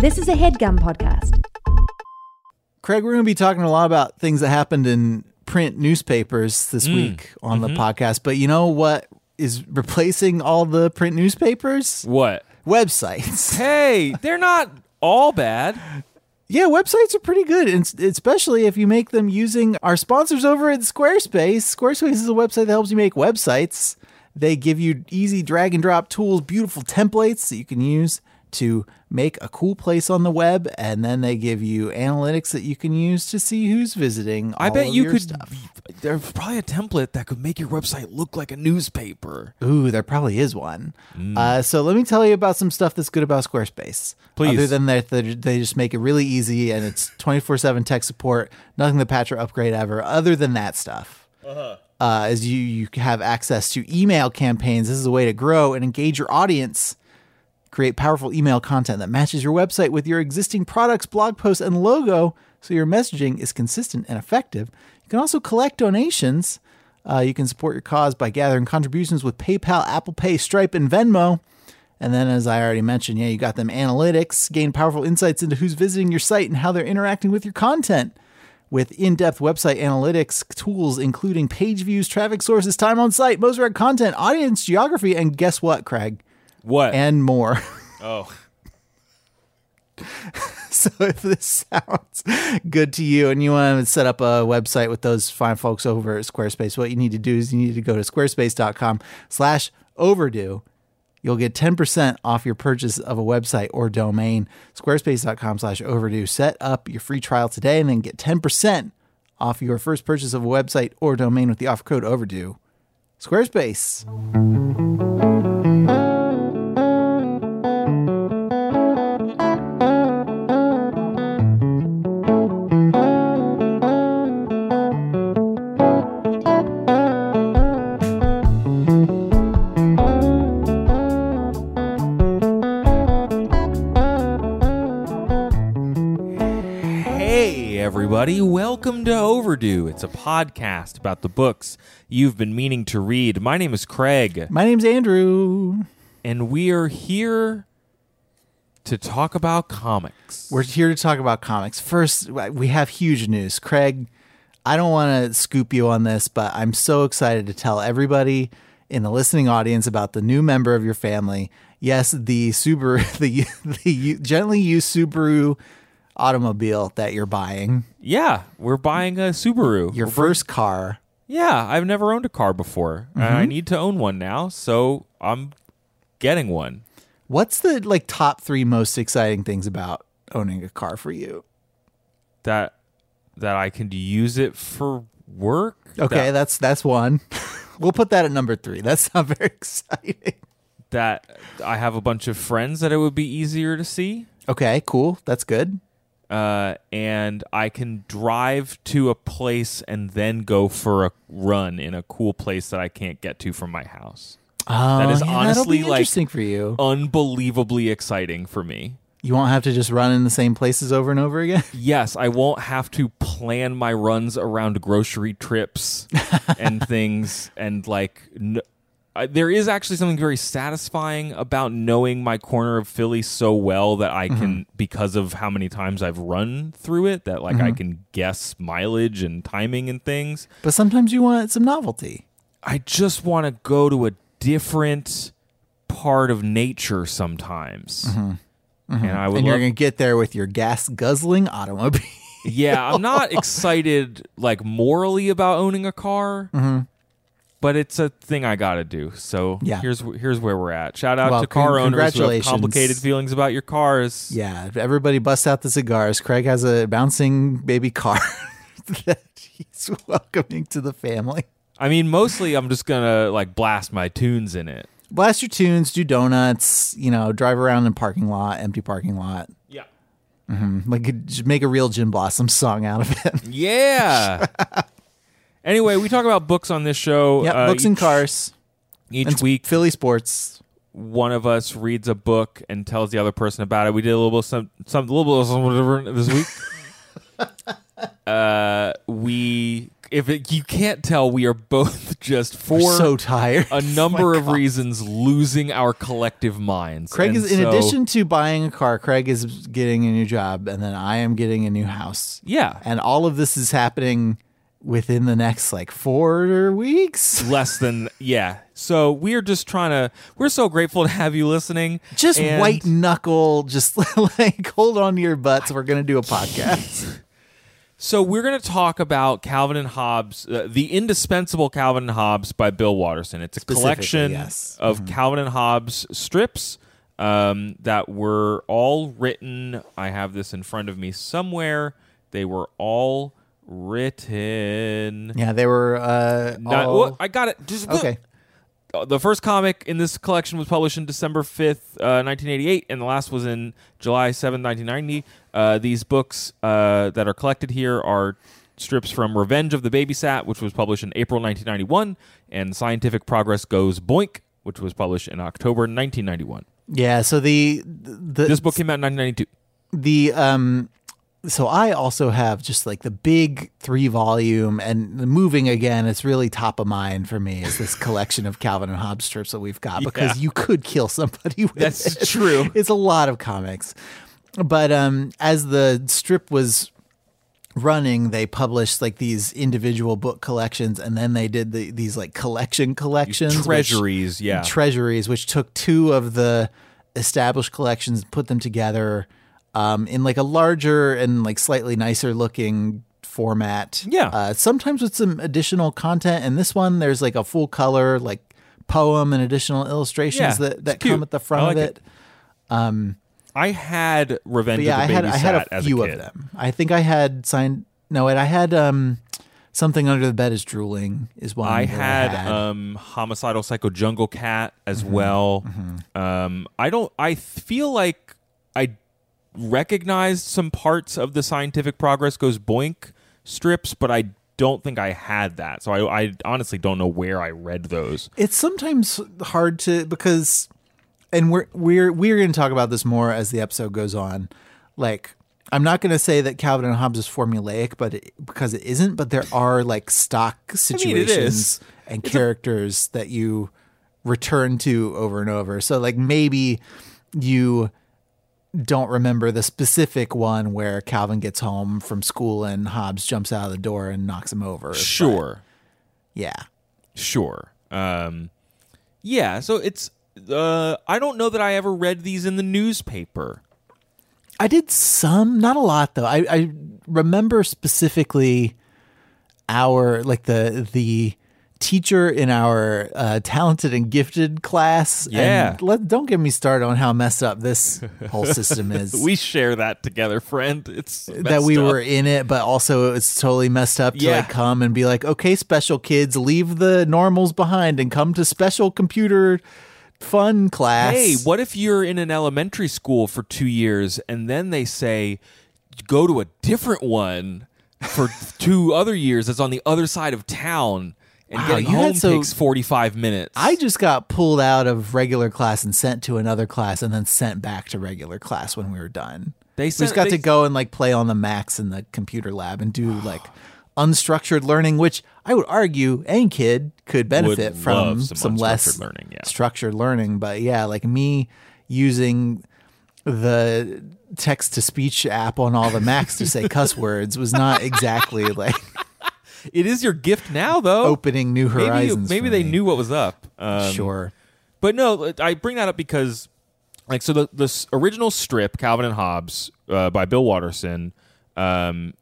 This is a headgum podcast. Craig, we're going to be talking a lot about things that happened in print newspapers this mm. week on the mm-hmm. podcast. But you know what is replacing all the print newspapers? What? Websites. Hey, they're not all bad. Yeah, websites are pretty good, and especially if you make them using our sponsors over at Squarespace. Squarespace is a website that helps you make websites. They give you easy drag and drop tools, beautiful templates that you can use to make a cool place on the web, and then they give you analytics that you can use to see who's visiting. I bet you could. Stuff. There's probably a template that could make your website look like a newspaper. Ooh, there probably is one. Uh, so let me tell you about some stuff that's good about Squarespace. Please. Other than that, they they just make it really easy and it's 24 7 tech support, nothing to patch or upgrade ever. Other than that stuff, uh as you, you have access to email campaigns, this is a way to grow and engage your audience. Create powerful email content that matches your website with your existing products, blog posts, and logo so your messaging is consistent and effective. You can also collect donations. Uh, you can support your cause by gathering contributions with PayPal, Apple Pay, Stripe, and Venmo. And then, as I already mentioned, yeah, you got them analytics, gain powerful insights into who's visiting your site and how they're interacting with your content. With in depth website analytics tools, including page views, traffic sources, time on site, most read content, audience geography, and guess what, Craig? What? And more. oh, So if this sounds good to you and you want to set up a website with those fine folks over at Squarespace, what you need to do is you need to go to squarespace.com slash overdue. You'll get 10% off your purchase of a website or domain. Squarespace.com slash overdue. Set up your free trial today and then get 10% off your first purchase of a website or domain with the offer code overdue. Squarespace. Everybody! Welcome to Overdue. It's a podcast about the books you've been meaning to read. My name is Craig, My name's Andrew. and we are here to talk about comics. We're here to talk about comics. First, we have huge news. Craig, I don't want to scoop you on this, but I'm so excited to tell everybody in the listening audience about the new member of your family. Yes, the Subaru, the, the gently used Subaru automobile that you're buying, Yeah, we're buying a Subaru. your first car. Yeah, I've never owned a car before. and I mm-hmm. need to own one now, so I'm getting one. What's the like top three most exciting things about owning a car for you? That that I can use it for work. Okay, That, that's that's one. we'll put that at number three. That's not very exciting. that I have a bunch of friends that it would be easier to see. Okay, cool. That's good. Uh, and I can drive to a place and then go for a run in a cool place that I can't get to from my house. Oh, That is yeah, honestly, like- interesting for you. Unbelievably exciting for me. You won't have to just run in the same places over and over again. Yes, I won't have to plan my runs around grocery trips and things and like n- I, there is actually something very satisfying about knowing my corner of Philly so well that I can mm-hmm. because of how many times I've run through it that like I mm-hmm. can guess mileage and timing and things. But sometimes you want some novelty. I just want to go to a different part of nature sometimes. Mm-hmm. And I would and you're love going to get there with your gas guzzling automobile. Yeah, I'm not excited like morally about owning a car, but it's a thing I got to do. So. Yeah. here's here's where we're at. Shout out Well, to car con- owners who have complicated feelings about your cars. yeah, everybody bust out the cigars. Craig has a bouncing baby car that he's welcoming to the family. I mean, mostly I'm just gonna like blast my tunes in it. Blast your tunes, do donuts, you know, drive around in parking lot, empty parking lot. Yeah. Mm-hmm. Like make a real Jim Blossom song out of it. Yeah. Anyway, we talk about books on this show. Yep, Uh, books and each- cars. Each And week, Philly sports. one of us reads a book and tells the other person about it. We did a little bit of some some a little bit of some whatever this week. uh, we if it, you can't tell, we are both just for We're so tired. a Oh number of reasons losing our collective minds. Craig And is, in so- addition to buying a car, Craig is getting a new job, and then I am getting a new house. yeah, And all of this is happening within the next like four weeks. less than yeah. So we're just trying to. We're so grateful to have you listening. Just And white knuckle, just like hold on to your butts. We're gonna do a podcast. So we're going to talk about Calvin and Hobbes, uh, the indispensable Calvin and Hobbes by Bill Watterson. It's a collection yes. of Calvin and Hobbes strips um, that were all written. I have this in front of me somewhere. They were all written. yeah, they were. Uh, Not- all- what? I got it. Just okay. uh, the first comic in this collection was published in December 5th, uh, 1988, and the last was in July 7th, 1990. Uh, these books uh, that are collected here are strips from Revenge of the Babysat, which was published in April 1991, and Scientific Progress Goes Boink, which was published in October 1991. Yeah. So the the This book came out in 1992. the um so I also have just like the big three volume and the moving again. It's really top of mind for me is this collection of Calvin and Hobbes strips that we've got because Yeah. you could kill somebody with That's it. true. It's a lot of comics, but um, as the strip was running, they published like these individual book collections, and then they did the, these like collection collections, which- Treasuries, yeah. treasuries, which took two of the established collections, put them together um, in like a larger and like slightly nicer looking format. Yeah. Uh, sometimes with some additional content. And this one, there's like a full color like poem and additional illustrations Yeah, that, that come at the front I like of it. it. I had Revenge yeah, I of the had Babysat I had a few a of them. I think I had signed. No, wait, I had um something under the bed is drooling is one. I that had, um, homicidal psycho jungle cat as Mm-hmm. well. Um, I don't. I feel like I recognized some parts of the scientific progress goes boink strips, but I don't think I had that. So I, I honestly don't know where I read those. it's sometimes hard to because and we're we're we're going to talk about this more as the episode goes on like i'm not going to say that calvin and hobbes is formulaic but it, because it isn't but there are like stock mean, it situations is. and characters that you return to over and over so like maybe you don't remember the specific one where calvin gets home from school and Hobbes jumps out of the door and knocks him over Sure, yeah sure. Um, yeah. So it's. Uh, I don't know that I ever read these in the newspaper. I did some, not a lot though. I, I remember specifically our like the the teacher in our uh, talented and gifted class. Yeah. and let, don't get me started on how messed up this whole system is. We share that together, friend. It's that we up. were in it, but also it's totally messed up to Yeah. like come and be like, okay, special kids, leave the normals behind and come to special computer fun class. Hey, what if you're in an elementary school for two years and then they say go to a different one for two other years that's on the other side of town and Wow, getting you had home so- takes 45 minutes? I just got pulled out of regular class and sent to another class and then sent back to regular class when we were done. They we just got they- to go and like play on the Macs in the computer lab and do like unstructured learning, which I would argue any kid could benefit from some some, less learning, yeah. structured learning. But yeah, like me using the text to speech app on all the Macs to say cuss words was not exactly like it is your gift now, though. opening new maybe horizons. maybe for they me. knew what was up. Um, sure. But no, I bring that up because, like, so the the original strip, Calvin and Hobbes, uh, by Bill Watterson, um,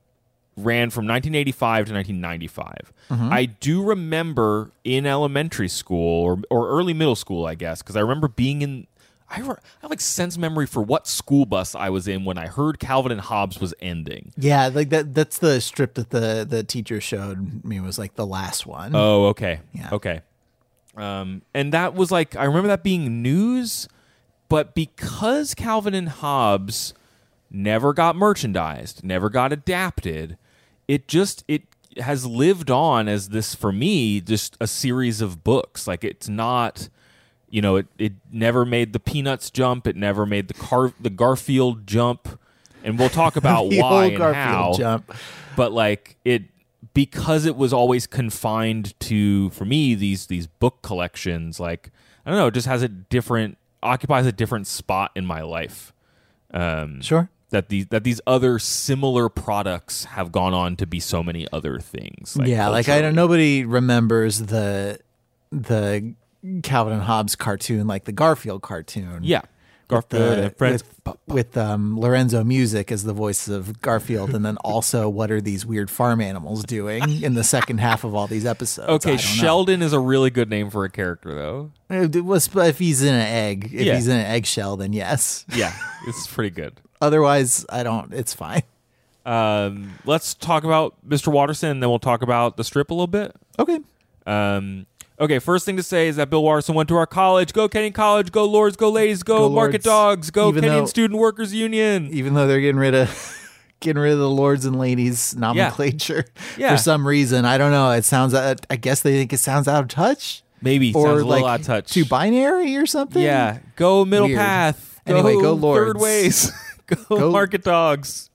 ran from 1985 to 1995. Mm-hmm. I do remember in elementary school or or early middle school, I guess, because I remember being in. I, re- I have like sense memory for what school bus I was in when I heard Calvin and Hobbes was ending. Yeah, like that that's the strip that the the teacher showed me was like the last one. Oh, okay. Yeah. Okay. Um, and that was like I remember that being news, but because Calvin and Hobbes never got merchandised, never got adapted, it just it has lived on as this for me just a series of books. Like it's not you know, it, it never made the Peanuts jump, it never made the car the Garfield jump. And we'll talk about why and Garfield how jump. but like it because it was always confined to for me these these book collections like i don't know it just has a different occupies a different spot in my life um Sure. that these that these other similar products have gone on to be so many other things yeah, like I don't nobody remembers the the Calvin and Hobbes cartoon like the Garfield cartoon. yeah With, Garfield the- with, with um, Lorenzo Music as the voice of Garfield, and then also what are these weird farm animals doing in the second half of all these episodes? Okay don't know. sheldon is a really good name for a character though It was if he's in an egg. If Yeah. he's in an eggshell, then yes. yeah it's pretty good Otherwise, I don't. It's fine. um let's talk about mr watterson and then we'll talk about the strip a little bit Okay. Um, okay, first thing to say is that Bill Watterson went to our college. Go Kenyon College. Go Lords. Go Ladies. Go, Go Market Lords. Dogs. Go Even Kenyon though- Student Workers Union. Even though they're getting rid of getting rid of the lords and ladies nomenclature Yeah. for some reason, I don't know. It sounds. Uh, I guess they think it sounds out of touch. Maybe or sounds a like out of touch. too binary or something. Yeah. Go Middle Weird. Path. Anyway, go Lords. Third Ways. go, Go- Market Dogs.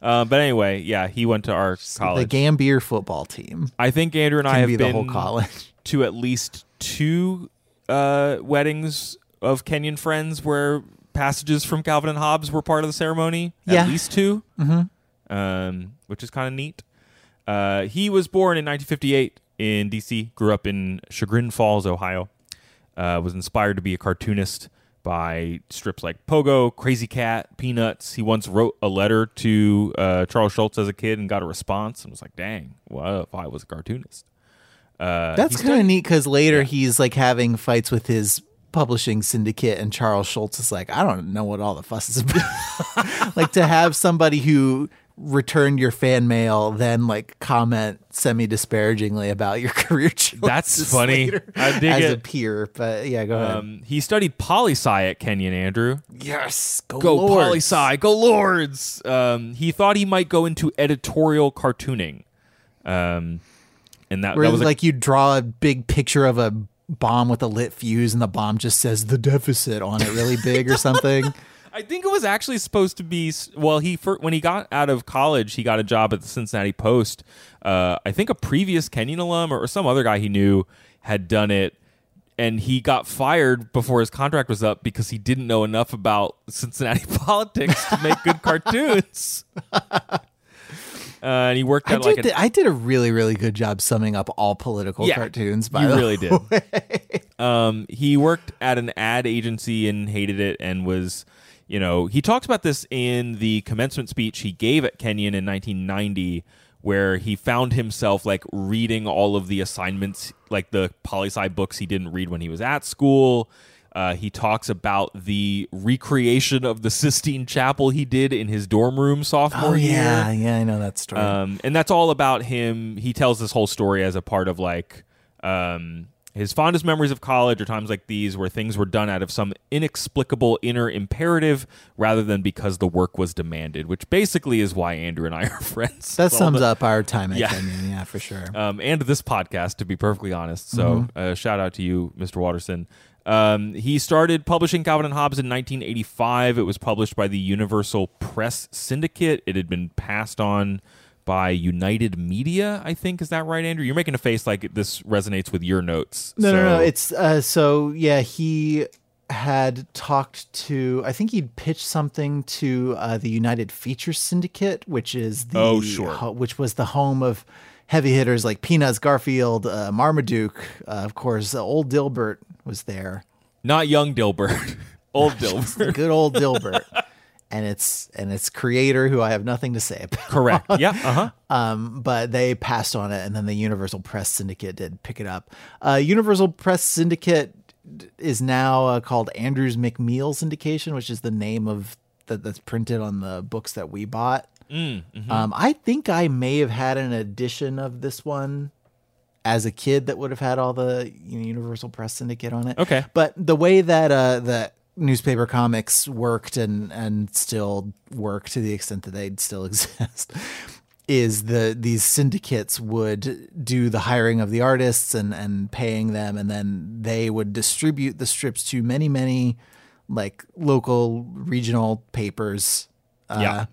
Um, but anyway, yeah, he went to our college. the. Gambier football team I think Andrew and I have be been the whole college. To at least two uh, weddings of Kenyon friends where passages from Calvin and Hobbes were part of the ceremony. Yeah. At least 2 mm-hmm. um, which is kind of neat. Uh, he was born in 1958 in D.C., grew up in Chagrin Falls, Ohio. Uh, was inspired to be a cartoonist by strips like Pogo, Krazy Kat, Peanuts. He once wrote a letter to uh, Charles Schulz as a kid and got a response and was like, dang, what if I was a cartoonist? Uh, That's kind of neat because later he's like having fights with his publishing syndicate, and Charles Schulz is like, I don't know what all the fuss is about. like to have somebody who returned your fan mail then like comment semi disparagingly about your career That's funny. later I dig as a peer. But yeah, go ahead. Um, he studied poli sci at Kenyon, Andrew. yes, go, Go poli sci, go Lords. Um, he thought he might go into editorial cartooning. Um, and that, Where that was a- like you draw a big picture of a bomb with a lit fuse, and the bomb just says the deficit on it really big or something. I think it was actually supposed to be. Well, he fir- when he got out of college, he got a job at the Cincinnati Post. Uh, I think a previous Kenyon alum or, or some other guy he knew had done it, and he got fired before his contract was up because he didn't know enough about Cincinnati politics to make good cartoons. Uh, and he worked I at did. like a, I did a really, really good job summing up all political Yeah, cartoons. By you really did. um, he worked at an ad agency and hated it, and was, you know, he talks about this in the commencement speech he gave at Kenyon in 1990, where he found himself like reading all of the assignments, like the poli sci books he didn't read when he was at school. Uh, he talks about the recreation of the Sistine Chapel he did in his dorm room sophomore Oh year. yeah, yeah, I know that story. Um, and that's all about him. He tells this whole story as a part of like um, his fondest memories of college are times like these where things were done out of some inexplicable inner imperative rather than because the work was demanded, which basically is why Andrew and I are friends. that Well, sums the- up our time at Yeah. Kenyon. Yeah, for sure. um, and this podcast, to be perfectly honest. So, uh, shout out to you, Mr. Watterson. Um, he started publishing Calvin and Hobbes in 1985. It was published by the Universal Press Syndicate. It had been passed on by United Media, I think. Is that right, Andrew? You're making a face like this resonates with your notes. No, no, no. It's uh, so yeah. He had talked to. I think he'd pitched something to uh, the United Features Syndicate, which is the Oh, sure. ho- which was the home of heavy hitters like Peanuts, Garfield, uh, Marmaduke. Uh, of course, uh, old Dilbert was there. not young Dilbert, old Dilbert. Good old Dilbert. And its and its creator, who I have nothing to say about. Correct. Yeah. Uh huh. Um, but they passed on it, and then the Universal Press Syndicate did pick it up. Uh, Universal Press Syndicate is now uh, called Andrews McMeel Syndication, which is the name of that that's printed on the books that we bought. Um, I think I may have had an edition of this one as a kid that would have had all the you know, Universal Press Syndicate on it. Okay. but the way that uh, the newspaper comics worked and and still work to the extent that they still exist is the these syndicates would do the hiring of the artists and and paying them and then they would distribute the strips to many many like local regional papers uh, Yeah.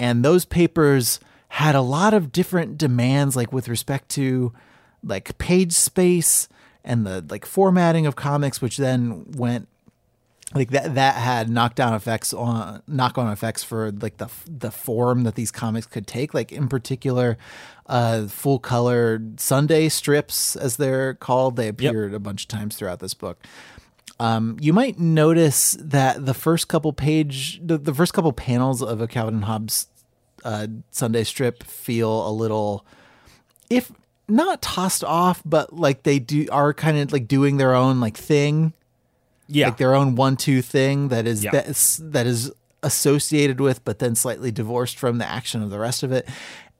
and those papers had a lot of different demands, like with respect to like page space and the like formatting of comics, which then went like that that had knockdown effects on knock on effects for like the the form that these comics could take. Like in particular uh full color sunday strips as they're called. They appeared a bunch of times throughout this book. Um, you might notice that the first couple page the, the first couple panels of a calvin hobbes uh, sunday strip feel a little if not tossed off but like they do are kind of like doing their own like thing Yeah. like their own one-two thing that is Yeah. that is that is associated with, but then slightly divorced from the action of the rest of it.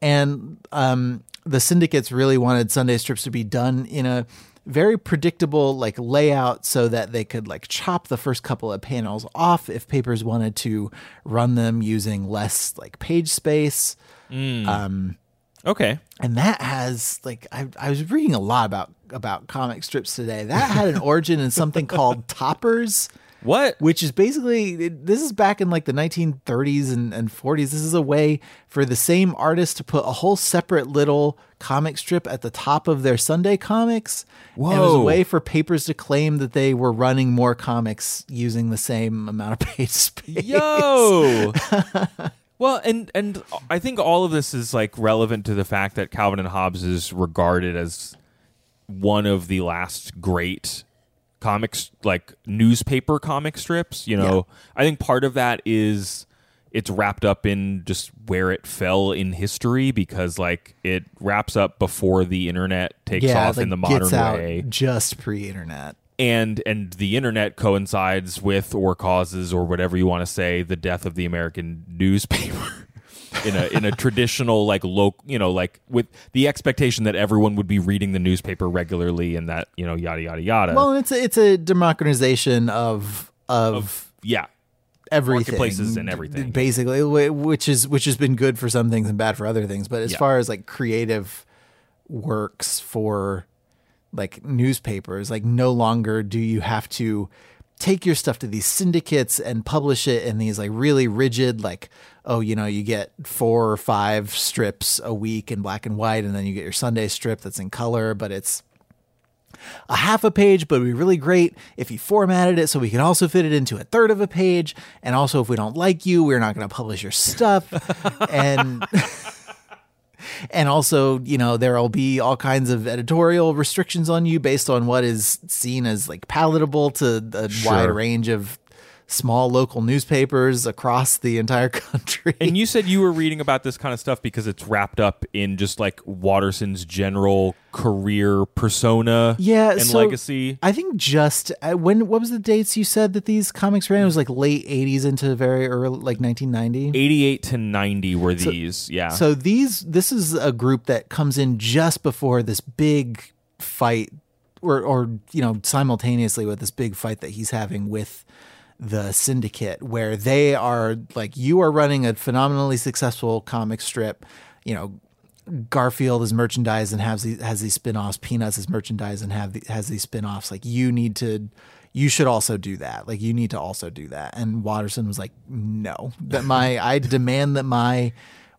And um, the syndicates really wanted Sunday strips to be done in a very predictable like layout so that they could like chop the first couple of panels off if papers wanted to run them using less like page space okay. and that has like I, I was reading a lot about about comic strips today that had an origin in something called toppers What? which is basically it- this is back in like the 1930s and, and 40s this is a way for the same artist to put a whole separate little comic strip at the top of their sunday comics and it was a way for papers to claim that they were running more comics using the same amount of page space Yo. well, and and I think all of this is like relevant to the fact that Calvin and Hobbes is regarded as one of the last great comics like newspaper comic strips, you know. I think part of that is it's wrapped up in just where it fell in history because like it wraps up before the internet takes yeah off like, in the modern way. just pre-internet and and the internet coincides with or causes or whatever you want to say the death of the American newspaper in a in a traditional like local you know like with the expectation that everyone would be reading the newspaper regularly and that you know yada yada yada Well, it's a, it's a democratization of of, yeah everything, marketplaces and everything. basically, which is which has been good for some things and bad for other things. But as Yeah. far as like creative works for like newspapers, like no longer do you have to take your stuff to these syndicates and publish it in these like really rigid like oh you know you get four or five strips a week in black and white and then you get your sunday strip that's in color but it's a half a page, but it'd be really great if you formatted it so we can also fit it into a third of a page. And also, if we don't like you, we're not going to publish your stuff. and and also, you know, there'll be all kinds of editorial restrictions on you based on what is seen as like palatable to a wide range of small local newspapers across the entire country. and you said you were reading about this kind of stuff because it's wrapped up in just like Watterson's general career persona yeah, and so legacy I think just uh, when what was the dates you said that these comics ran? It was like late '80s into very early, like 1990. 88 to 90 were these yeah So these this is a group that comes in just before this big fight or or you know simultaneously with this big fight that he's having with the syndicate where they are like you are running a phenomenally successful comic strip, you know, Garfield is merchandise and has these has these spin-offs, Peanuts is merchandise and have the, has these spin-offs. Like you need to you should also do that. Like you need to also do that. And Watterson was like, "No. That my I demand that my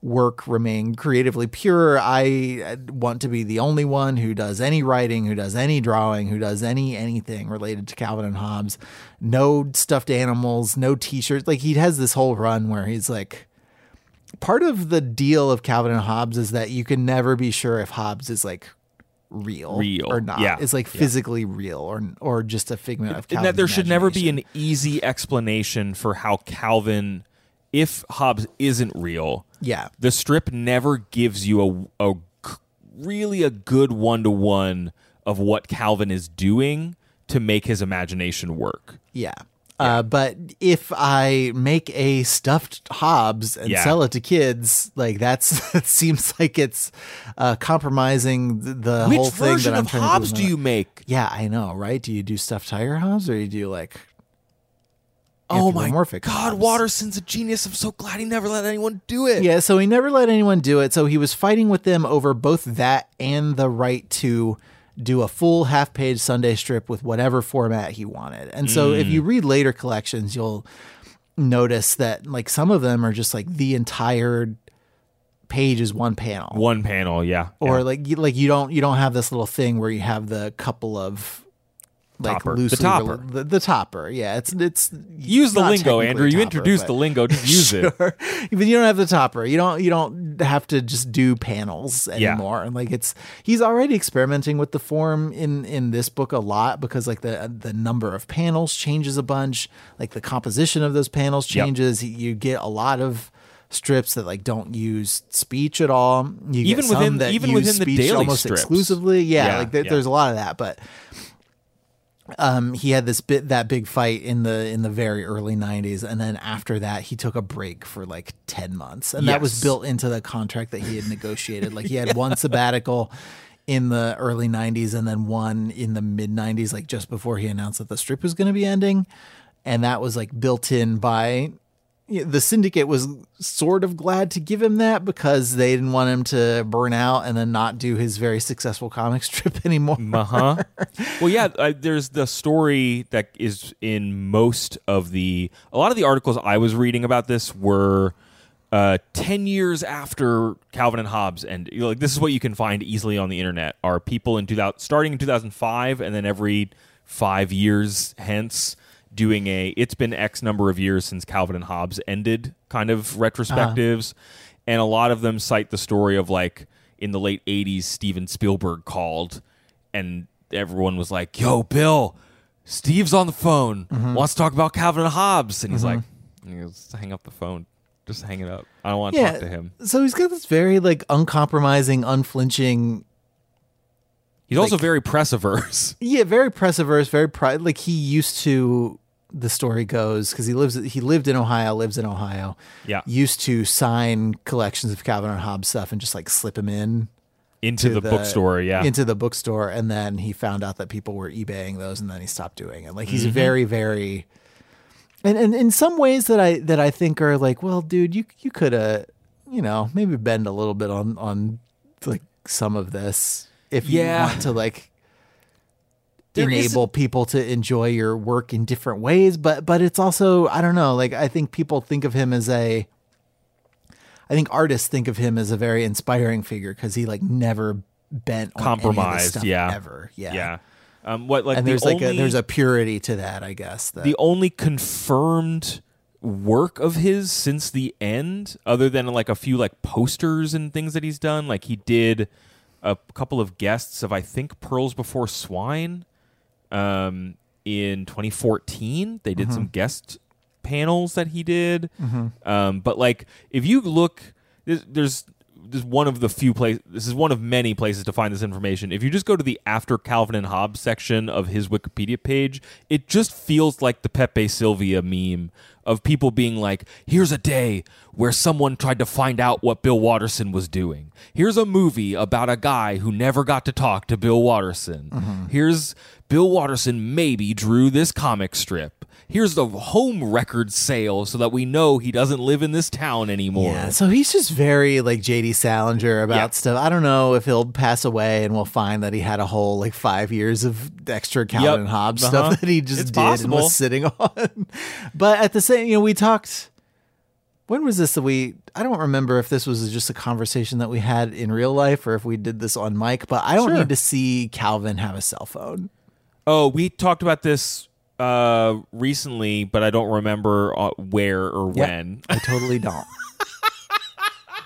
work remain creatively pure. I uh, want to be the only one who does any writing, who does any drawing, who does any anything related to Calvin and Hobbes. No stuffed animals, no t-shirts. Like he has this whole run where he's like part of the deal of Calvin and Hobbes is that you can never be sure if Hobbes is like real, Real, or not. yeah, It's like yeah. physically real or or just a figment of and Calvin's that there should never be an easy explanation for how Calvin, if Hobbes isn't real, yeah. the strip never gives you a, a really a good one to one of what Calvin is doing to make his imagination work. Yeah. Uh, but if I make a stuffed Hobbes and Yeah. sell it to kids, like that's that seems like it's uh, compromising the, Which whole thing Which version that I'm of to do do. you make? Yeah, I know, right? Do you do stuffed tiger Hobbes or do you do like Oh my anthropomorphic God, Hobbes? Watterson's a genius. I'm so glad he never let anyone do it. Yeah, so he never let anyone do it. So he was fighting with them over both that and the right to do a full half page Sunday strip with whatever format he wanted. And so if you mm. read later collections, you'll notice that like some of them are just like the entire page is one panel. One panel, yeah. or yeah. like you, like you don't you don't have this little thing where you have the couple of like Topper. The topper. rel- the, the topper yeah it's it's use the lingo, Andrew. a You topper, introduced the lingo. Just use it. But you don't have the topper you don't you don't have to just do panels Yeah. anymore and like it's he's already experimenting with the form in in this book a lot because like the the number of panels changes a bunch like the composition of those panels Yep. changes you get a lot of strips that like don't use speech at all you Even get some within- that even within the daily almost strips. exclusively yeah, Yeah, like there, yeah. there's a lot of that but um he had this bit that big fight in the in the very early 90s and then after that he took a break for like 10 months. And that was built into the contract that he had negotiated. Like he had one sabbatical in the early 90s and then one in the mid 90s like just before he announced that the strip was going to be ending. And that was like built in by the syndicate was sort of glad to give him that because they didn't want him to burn out and then not do his very successful comic strip anymore. Uh huh. well, yeah. Uh, there's the story that is in most of the. A lot of the articles I was reading about this were uh, ten years after Calvin and Hobbes, and you know, like this is what you can find easily on the internet. Are people in 2000 starting in 2005, and then every five years hence doing a it's been x number of years since calvin and hobbes ended kind of retrospectives. Uh-huh. And a lot of them cite the story of like in the late 80s steven spielberg called and everyone was like yo bill steve's on the phone. Mm-hmm. Wants to talk about calvin and hobbes. And he's mm-hmm. like he goes, hang up the phone. Just hang it up. I don't want to talk to him. So he's got this very like uncompromising, unflinching, he's also very press averse yeah, very press averse, very pride. Like he used to. The story goes because he lives. He lived in Ohio, lives in Ohio. Yeah. used to sign collections of Calvin and Hobbes stuff and just like slip them in into to the, bookstore yeah into the bookstore and then he found out that people were ebaying those and then he stopped doing it like Mm-hmm. he's very very and, and in some ways that i that i think are like well dude you you could have you know maybe bend a little bit on on like some of this if you want to like There is- enable people to enjoy your work in different ways but but it's also i don't know like i think people think of him as a i think artists think of him as a very inspiring figure because he like never bent on any of this Compromised, stuff yeah. ever yeah. Yeah. Um what like and the there's like a there's a purity to that i guess that the only confirmed work of his since the end other than like a few like posters and things that he's done like he did a couple of guests of i think pearls before swine um in 2014 they did some guest panels that he did um but like if you look there's, there's this is one of the few places. This is one of many places to find this information. If you just go to the after Calvin and Hobbes section of his Wikipedia page, it just feels like the Pepe Silvia meme of people being like, "Here's a day where someone tried to find out what Bill Watterson was doing. Here's a movie about a guy who never got to talk to Bill Watterson. Here's Bill Watterson maybe drew this comic strip." Here's the home record sale so that we know he doesn't live in this town anymore. yeah so he's just very like jd salinger about Yeah. stuff i don't know if he'll pass away and we'll find that he had a whole like five years of extra calvin Yep. and hobbes Uh-huh. stuff that he just It's did and was sitting on but at the same you know we talked when was this that we i don't remember if this was just a conversation that we had in real life or if we did this on mic but i don't Sure. need to see calvin have a cell phone Oh, we talked about this uh recently, but I don't remember uh, where or Yep. when. I totally don't.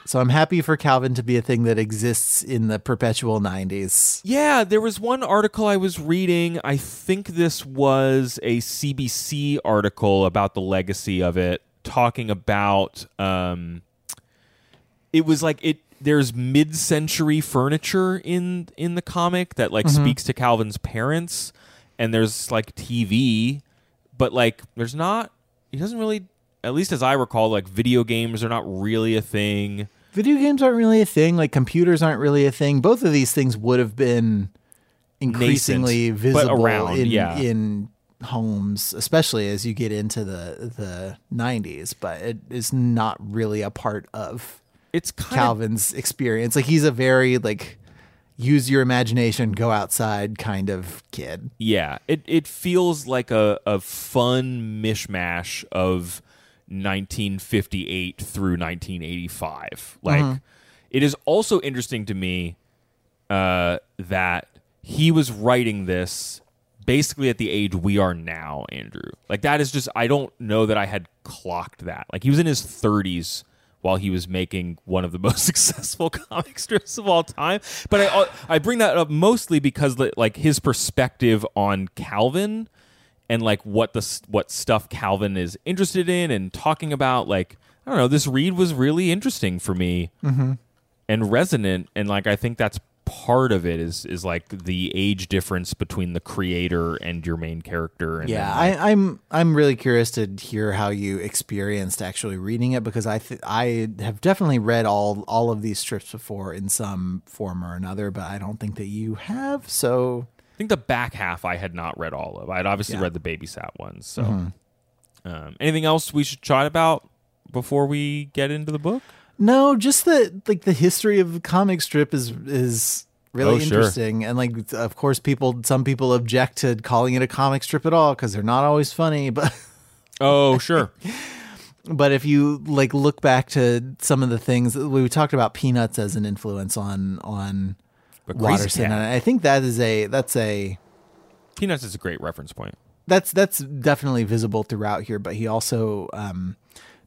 so I'm happy for Calvin to be a thing that exists in the perpetual 90s. Yeah, there was one article I was reading. I think this was a CBC article about the legacy of it, talking about um it was like it there's mid-century furniture in in the comic that like speaks to Calvin's parents and there's like TV, but like there's not he doesn't really at least as I recall like video games are not really a thing. Video games aren't really a thing, like computers aren't really a thing. Both of these things would have been increasingly Nascent, visible around, in yeah. in homes, especially as you get into the the 90s, but it is not really a part of It's kind of Calvin's experience. Like he's a very like use your imagination, go outside kind of kid. Yeah, it it feels like a a fun mishmash of 1958 through 1985. Like it is also interesting to me uh, that he was writing this basically at the age we are now, Andrew. Like that is just I don't know that I had clocked that. Like he was in his 30s while he was making one of the most successful comic strips of all time. But I I bring that up mostly because like his perspective on Calvin and like what the what stuff Calvin is interested in and talking about like I don't know this read was really interesting for me mm-hmm. and resonant and like I think that's part of it is is like the age difference between the creator and your main character. And yeah, like, I, I'm I'm really curious to hear how you experienced actually reading it because I th- I have definitely read all all of these strips before in some form or another, but I don't think that you have. So I think the back half I had not read all of. I'd obviously Yeah. read the babysat ones. So, Mhm. um, anything else we should chat about before we get into the book? No, just the like the history of the comic strip is is really Oh, sure. interesting, and like of course people some people object to calling it a comic strip at all because they're not always funny, but Oh, sure. but if you like look back to some of the things we talked about Peanuts as an influence on on But Watterson, and I think that is a that's a Peanuts is a great reference point. that's that's definitely visible throughout here. But he also um,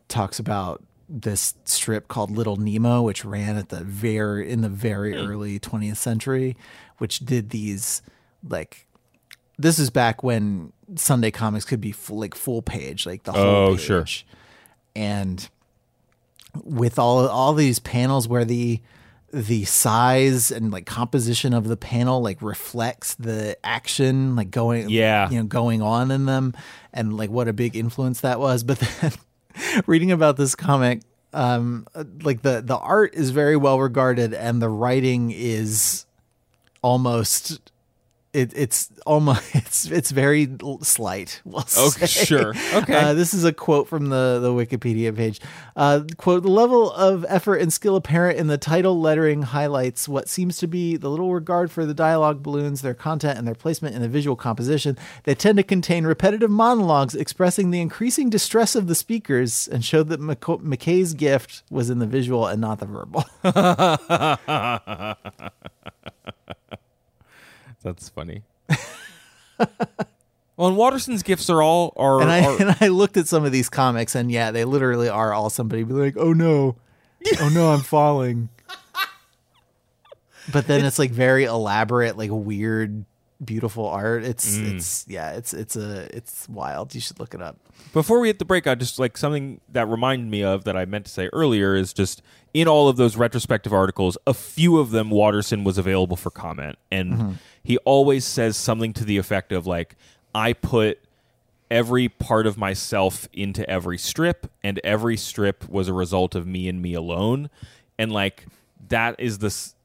talks about this strip called Little Nemo, which ran at the very in the very hmm. early 20th century, which did these like this is back when Sunday comics could be full, like full page, like the whole Oh, page. sure. and with all all these panels where the the size and like composition of the panel like reflects the action like going Yeah. you know going on in them and like what a big influence that was but then reading about this comic um like the the art is very well regarded and the writing is almost it, it's almost it's it's very slight. We'll Okay, say. sure. Okay. Uh, this is a quote from the the Wikipedia page. Uh, quote: The level of effort and skill apparent in the title lettering highlights what seems to be the little regard for the dialogue balloons, their content, and their placement in the visual composition. They tend to contain repetitive monologues expressing the increasing distress of the speakers, and show that McC- McCay's gift was in the visual and not the verbal. That's funny. well, and Watterson's gifts are all are, and I are and I looked at some of these comics, and yeah, they literally are all somebody be like, "Oh no, oh no, I'm falling." but then it's like very elaborate, like weird, beautiful art. It's Mm. it's yeah, it's it's a it's wild. You should look it up. Before we hit the break, I just like something that reminded me of that I meant to say earlier is just in all of those retrospective articles, a few of them Watterson was available for comment, and he always says something to the effect of like, "I put." Every part of myself into every strip, and every strip was a result of me and me alone. And like that is this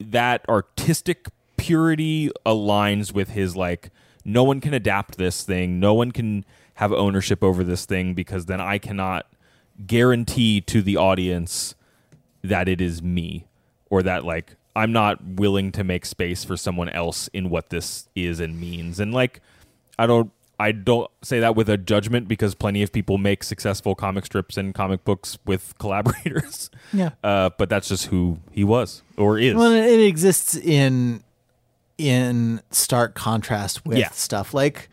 that artistic purity aligns with his like no one can adapt this thing no one can have ownership over this thing because then i cannot guarantee to the audience that it is me or that like i'm not willing to make space for someone else in what this is and means and like i don't i don't say that with a judgment because plenty of people make successful comic strips and comic books with collaborators Yeah. uh, but that's just who he was or is. Well, it exists in in stark contrast with Yeah. stuff like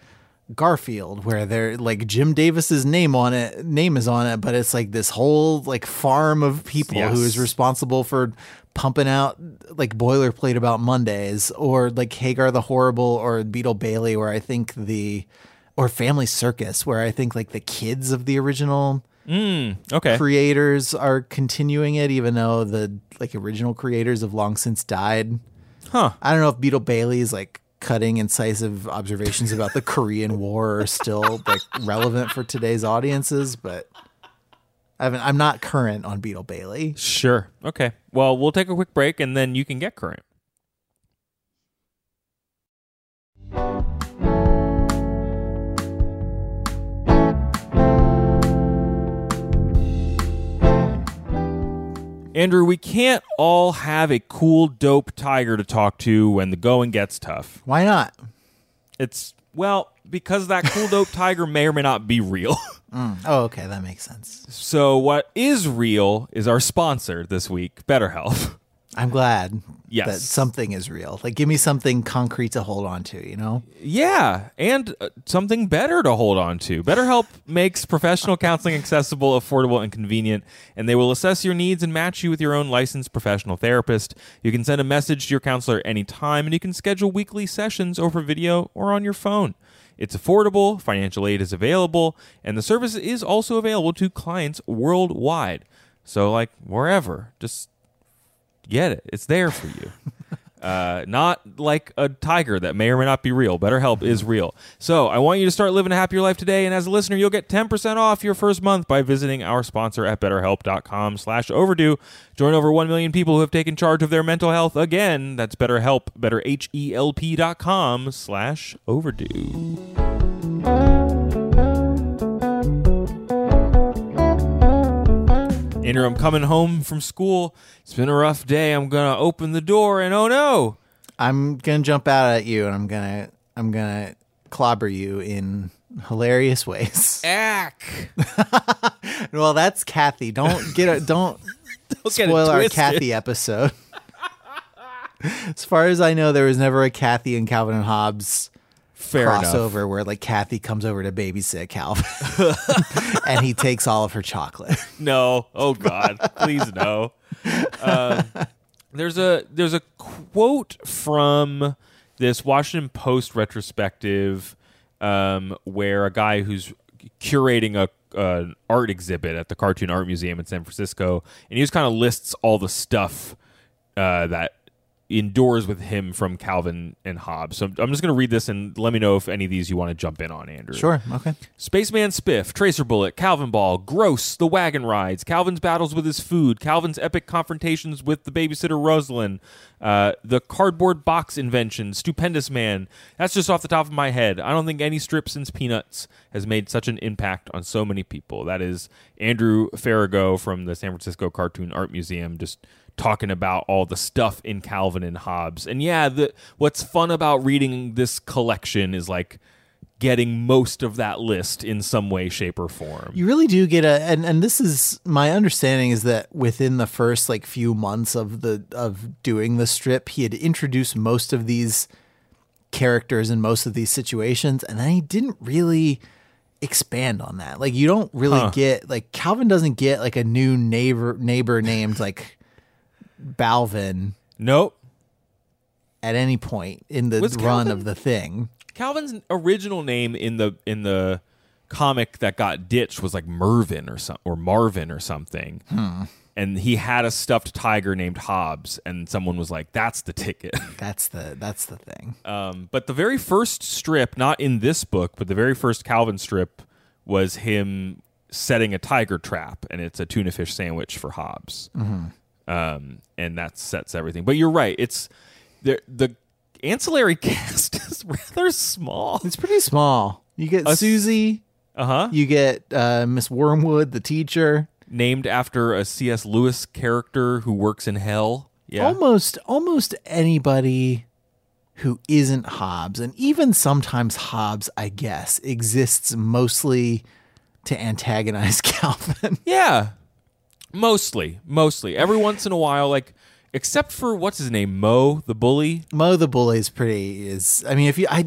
Garfield, where they're like Jim Davis's name on it, name is on it, but it's like this whole like farm of people who is responsible for pumping out like boilerplate about Mondays, or like Hagar the Horrible, or Beetle Bailey, where I think the or Family Circus, where I think like the kids of the original Mm, okay. creators are continuing it, even though the like original creators have long since died. Huh. I don't know if Beetle Bailey's like cutting incisive observations about the Korean War are still like relevant for today's audiences, but I haven't, I'm not current on Beetle Bailey. Sure. Okay. Well, we'll take a quick break and then you can get current. Andrew, we can't all have a cool, dope tiger to talk to when the going gets tough. Why not? It's, well, because that cool dope tiger may or may not be real. Oh, okay, that makes sense. so what is real is our sponsor this week, BetterHelp. I'm glad Yes. that something is real. Like, give me something concrete to hold on to. You know? Yeah, and uh, something better to hold on to. BetterHelp makes professional counseling accessible, affordable, and convenient, and they will assess your needs and match you with your own licensed professional therapist. You can send a message to your counselor anytime, and you can schedule weekly sessions over video or on your phone. It's affordable, financial aid is available, and the service is also available to clients worldwide. So, like, wherever, just get it. It's there for you. Uh, not like a tiger that may or may not be real. BetterHelp is real. So I want you to start living a happier life today. And as a listener, you'll get 10% off your first month by visiting our sponsor at betterhelp.com slash overdue. Join over 1 million people who have taken charge of their mental health. Again, that's BetterHelp, better H-E-L-P dot com slash overdue. Andrew, I'm coming home from school. It's been a rough day. I'm gonna open the door, and oh no, I'm gonna jump out at you, and I'm gonna I'm gonna clobber you in hilarious ways. ack! well, that's Kathy. Don't get it. Don't Don't spoil our. Kathy episode. as far as I know, there was never a Kathy and Calvin and Hobbes Fair enough. crossover where like Kathy comes over to babysit Calvin, and he takes all of her chocolate. No, oh God, please no. Um, there's a there's a quote from this Washington Post retrospective um, where a guy who's curating a an art exhibit at the Cartoon Art Museum in San Francisco, and he just kind of lists all the stuff uh, that endures with him from Calvin and Hobbes. So I'm just going to read this and let me know if any of these you want to jump in on, Andrew. Sure. Okay. Spaceman Spiff, Tracer Bullet, Calvin Ball, Gross, The Wagon Rides, Calvin's battles with his food, Calvin's epic confrontations with the babysitter Rosalind, uh, the cardboard box invention, Stupendous Man. That's just off the top of my head. I don't think any strip since Peanuts has made such an impact on so many people. That is Andrew Farago from the San Francisco Cartoon Art Museum just talking about all the stuff in Calvin and Hobbes. And yeah, the what's fun about reading this collection is like getting most of that list in some way, shape, or form. You really do get a and and this is my understanding is that within the first like few months of the of doing the strip, he had introduced most of these characters in most of these situations, and then he didn't really expand on that. Like you don't really Huh. get like Calvin doesn't get like a new neighbor neighbor named like Balvin Nope. at any point in the Was run Calvin- of the thing. Calvin's original name in the in the comic that got ditched was like Mervin or some or Marvin or something. And he had a stuffed tiger named Hobbes, and someone was like, "That's the ticket." That's the that's the thing. Um, but the very first strip, not in this book, but the very first Calvin strip was him setting a tiger trap, and it's a tuna fish sandwich for Hobbes. Um, and that sets everything. But you're right; it's the the ancillary cast is rather small. It's pretty small. You get Us- Susie, Uh huh. you get uh, Miss Wormwood, the teacher. Named after a C.S. Lewis character who works in hell. Yeah. Almost almost anybody who isn't Hobbes, and even sometimes Hobbes, I guess, exists mostly to antagonize Calvin. Yeah. Mostly. Mostly. Every once in a while, like, except for what's his name? Moe, the bully. Moe the bully is pretty is I mean if you I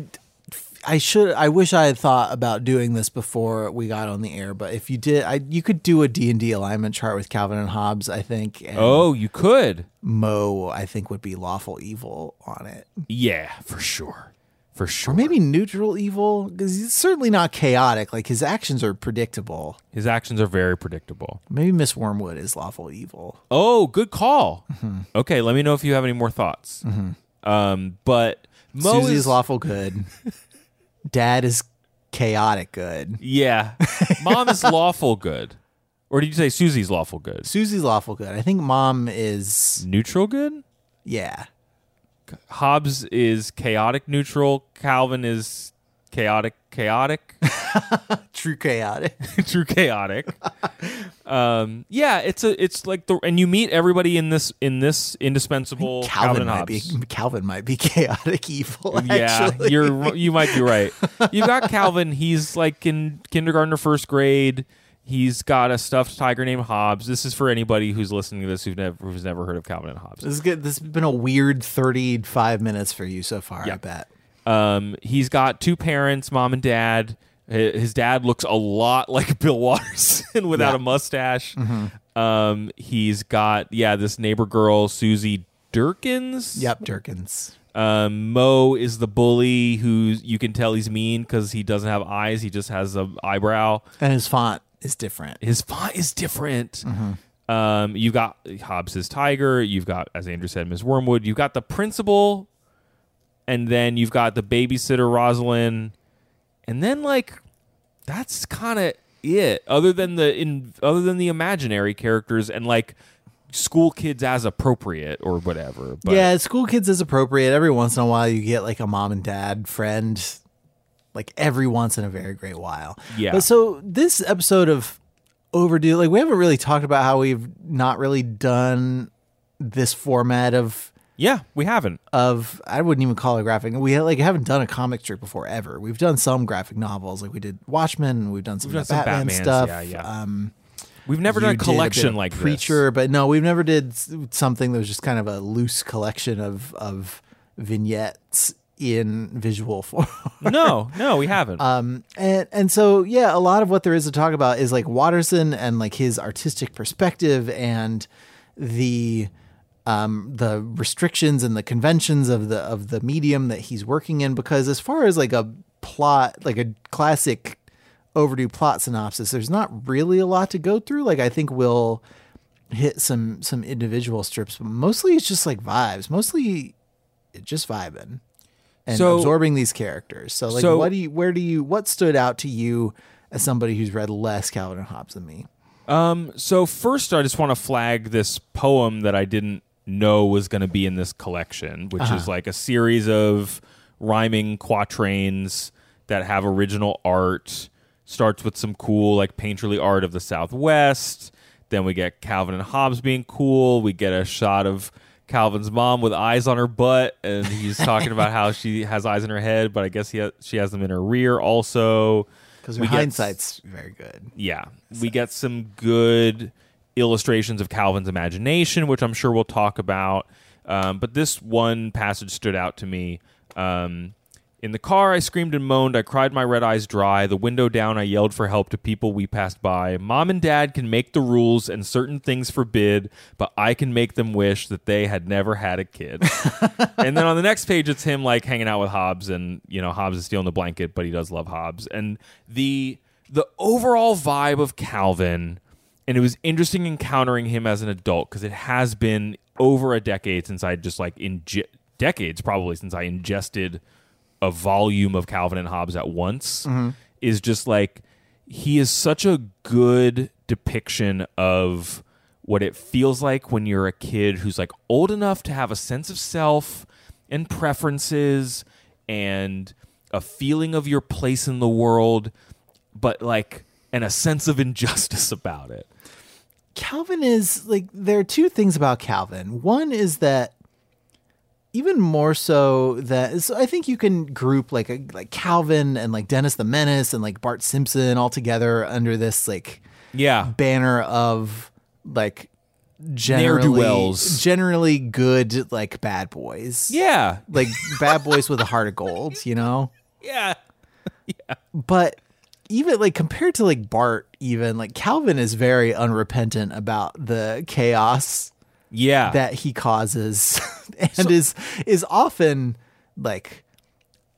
I should I wish I had thought about doing this before we got on the air, but if you did I you could do a D&D alignment chart with Calvin and Hobbes, I think. And Oh, you could. Moe I think would be lawful evil on it. Yeah, for sure. For sure. Or maybe neutral evil because he's certainly not chaotic. Like his actions are predictable. His actions are very predictable. Maybe Miss Wormwood is lawful evil. Oh, good call. Mm-hmm. Okay, let me know if you have any more thoughts. Um, but Moe Susie's is lawful good. Dad is chaotic good. Yeah. Mom is lawful good. Or did you say Susie's lawful good? Susie's lawful good. I think mom is Neutral good? yeah. Hobbes is chaotic neutral. Calvin is chaotic chaotic. True chaotic. True chaotic. Um, yeah, it's a it's like the and you meet everybody in this in this indispensable Calvin, Calvin, might be Calvin might be chaotic evil. Yeah, actually. you're you might be right. You've got Calvin. He's like in kindergarten or first grade. He's got a stuffed tiger named Hobbes. This is for anybody who's listening to this who's never who's never heard of Calvin and Hobbes. This is good. This has been a weird thirty-five minutes for you so far. I Yeah. bet. Um, he's got two parents, mom and dad. His dad looks a lot like Bill Watterson without Yeah. a mustache. Um, he's got yeah, this neighbor girl, Susie Derkins. Yep, Derkins. Um, Moe is the bully who you can tell he's mean because he doesn't have eyes; he just has a eyebrow. And his font is different. His font is different. Um, you got Hobbes's tiger. You've got, as Andrew said, Miss Wormwood. You've got the principal, and then you've got the babysitter Rosalind, and then like that's kind of it. Other than the in other than the imaginary characters and like school kids as appropriate or whatever. But yeah, school kids is appropriate. Every once in a while, you get like a mom and dad friend, like every once in a very great while. Yeah. But so this episode of Overdue, like we haven't really talked about how we've not really done this format of yeah, we haven't. of I wouldn't even call it graphic. We like haven't done a comic strip before ever. We've done some graphic novels, like we did Watchmen. We've done some, We've done some Batman Batmans, stuff. yeah, yeah. Um, We've never done a collection of like this. Preacher, but no, we've never did something that was just kind of a loose collection of of vignettes in visual form. No, no, we haven't. um, and and so yeah, a lot of what there is to talk about is like Watterson and like his artistic perspective and the um the restrictions and the conventions of the of the medium that he's working in because as far as like a plot like a classic overdue plot synopsis there's not really a lot to go through like i think we'll hit some some individual strips but mostly it's just like vibes mostly just vibing and So- absorbing these characters so like So- what do you where do you what stood out to you as somebody who's read less calvin and hobbes than me Um, so first, I just want to flag this poem that I didn't know was going to be in this collection, which is like a series of rhyming quatrains that have original art. Starts with some cool, like painterly art of the Southwest. Then we get Calvin and Hobbes being cool. We get a shot of Calvin's mom with eyes on her butt, and he's talking about how she has eyes in her head, but I guess he ha- she has them in her rear also. because We get- hindsight's very good yeah, we get some good illustrations of Calvin's imagination, which I'm sure we'll talk about. Um, but this one passage stood out to me. Um, in the car, I screamed and moaned. I cried my red eyes dry. The window down, I yelled for help to people we passed by. Mom and dad can make the rules and certain things forbid, but I can make them wish that they had never had a kid. and then on the next page, it's him like hanging out with Hobbes, and you know Hobbes is stealing the blanket, but he does love Hobbes. And the the overall vibe of Calvin, and it was interesting encountering him as an adult because it has been over a decade since I just like inge- decades probably since I ingested a volume of Calvin and Hobbes at once. Mm-hmm. Is just like he is such a good depiction of what it feels like when you're a kid who's like old enough to have a sense of self and preferences and a feeling of your place in the world, but like, and a sense of injustice about it. Calvin is like there are two things about Calvin. One is that even more so that so I think you can group like a, like Calvin and like Dennis the Menace and like Bart Simpson all together under this like Yeah. banner of like generally generally good like bad boys. Yeah. Like bad boys with a heart of gold, you know? yeah Yeah. but even like compared to like Bart, even like Calvin is very unrepentant about the chaos Yeah. that he causes and is is often like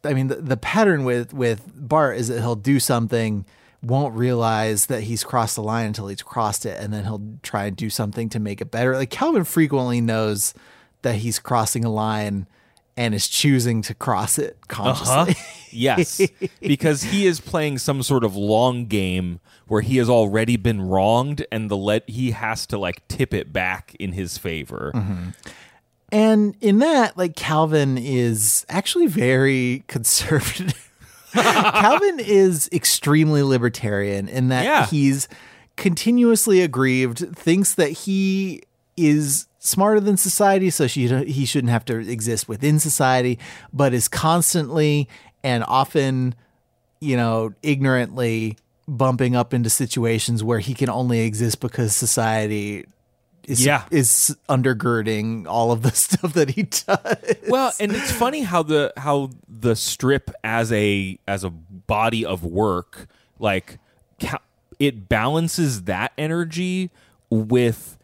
I mean the, the pattern with with Bart is that he'll do something won't realize that he's crossed the line until he's crossed it and then he'll try and do something to make it better. Like Calvin frequently knows that he's crossing a line and is choosing to cross it uh-huh. consciously. Huh? yes. because he is playing some sort of long game where he has already been wronged and the let he has to like tip it back in his favor. Mm-hmm. And in that, like Calvin is actually very conservative. Calvin is extremely libertarian in that Yeah. he's continuously aggrieved, thinks that he is smarter than society, so she, he shouldn't have to exist within society, but is constantly and often, you know, ignorantly bumping up into situations where he can only exist because society is Yeah. is undergirding all of the stuff that he does. Well, and it's funny how the how the strip as a as a body of work, like it balances that energy with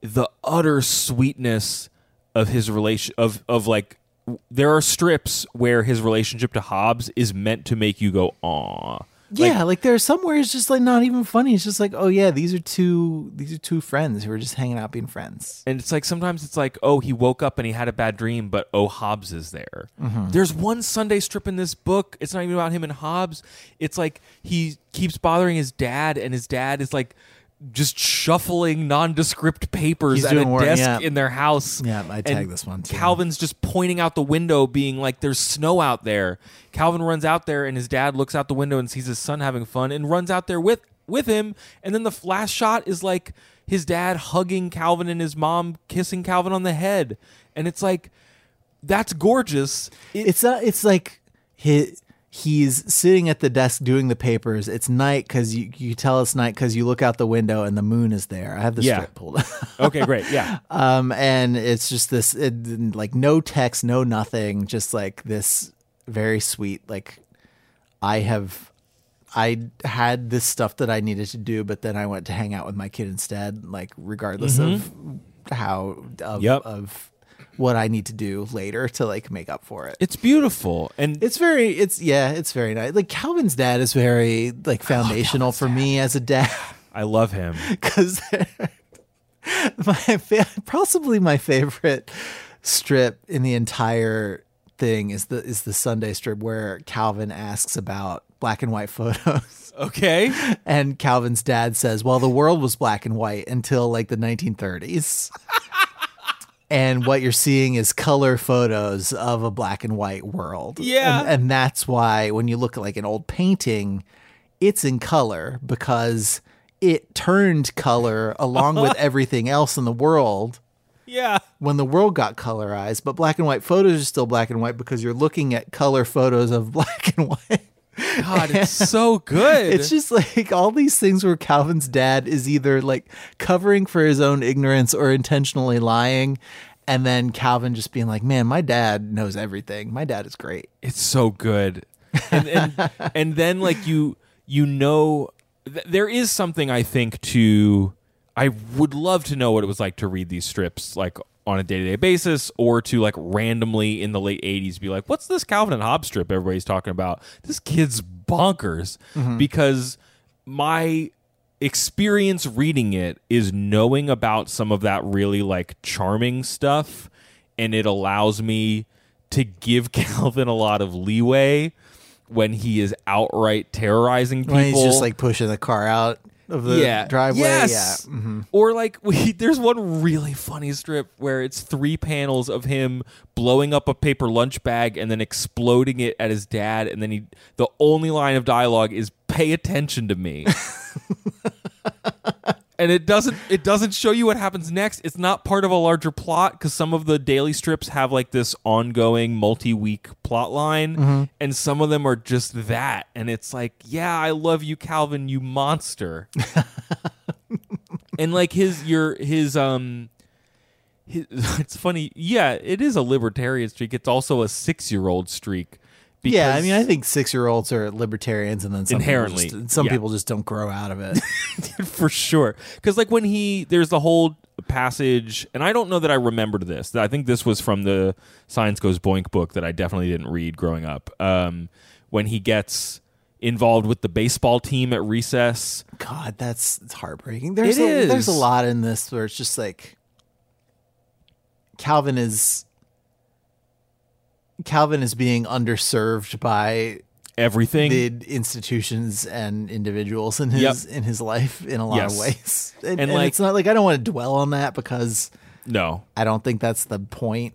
the utter sweetness of his relation of of like there are strips where his relationship to Hobbes is meant to make you go aw. Yeah, like, there there's somewhere it's just like not even funny. It's just like, oh yeah, these are two these are two friends who are just hanging out being friends. And it's like sometimes it's like, oh, he woke up and he had a bad dream, but oh, Hobbes is there. Mm-hmm. There's one Sunday strip in this book. It's not even about him and Hobbes. It's like he keeps bothering his dad, and his dad is like just shuffling nondescript papers He's at a work, desk yeah. in their house. Yeah, I tag this one, too. Calvin's just pointing out the window, being like, "There's snow out there." Calvin runs out there, and his dad looks out the window and sees his son having fun, and runs out there with with him. And then the flash shot is like his dad hugging Calvin and his mom kissing Calvin on the head, and it's like that's gorgeous. It- It's not. It's like he he's sitting at the desk doing the papers. It's night because you you tell it's night because you look out the window and the moon is there. I have the Yeah. strip pulled. up. okay, great, yeah. um, and it's just this it, like no text, no nothing, just like this very sweet like I have. I had this stuff that I needed to do, but then I went to hang out with my kid instead. Like regardless of how of, Yep. of what I need to do later to like make up for it. It's beautiful, and It's very, it's yeah, it's very nice. Like Calvin's dad is very like foundational for me as a dad I love him. because my possibly my favorite strip in the entire thing is the is the Sunday strip where Calvin asks about black and white photos. Okay, And Calvin's dad says, "Well, the world was black and white until like the 1930s." And what you're seeing is color photos of a black and white world. Yeah. And, and that's why when you look at like an old painting, it's in color because it turned color along with everything else in the world yeah. when the world got colorized, but black and white photos are still black and white because you're looking at color photos of black and white. God, it's so good. It's just like all these things where Calvin's dad is either like covering for his own ignorance or intentionally lying. And then Calvin just being like, man, my dad knows everything. My dad is great. it's so good and and, and then like you you know th- there is something i think to i would love to know what it was like to read these strips like on a day-to-day basis or to like randomly in the late 80s be like what's this calvin and hobbes strip everybody's talking about? This kid's bonkers. Mm-hmm. Because my experience reading it is knowing about some of that really like charming stuff and it allows me to give Calvin a lot of leeway when he is outright terrorizing people When he's just like pushing the car out of the yeah. driveway. Yes. Yeah. Mhm. Or like we there's one really funny strip where it's three panels of him blowing up a paper lunch bag and then exploding it at his dad and then he the only line of dialogue is pay attention to me. and it doesn't it doesn't show you what happens next. It's not part of a larger plot because some of the daily strips have like this ongoing multi-week plot line, and some of them are just that. And it's like, yeah, I love you, Calvin, you monster. and like his your his um. His, it's funny, yeah. It is a libertarian streak. It's also a six-year-old streak. Yeah, I mean, I think six-year-olds are libertarians, and then some Inherently, people just, some yeah. people just don't grow out of it. for sure. Because like when he there's the whole passage, and I don't know that I remembered this. I think this was from the Science Goes Boink book that I definitely didn't read growing up. Um, when he gets involved with the baseball team at recess. God, that's it's heartbreaking. There's It a, there's a lot in this where it's just like Calvin is Calvin is being underserved by Everything. the institutions and individuals in his in his life in a lot Yes. of ways. And, And, and like- it's not like I don't want to dwell on that because no. I don't think that's the point.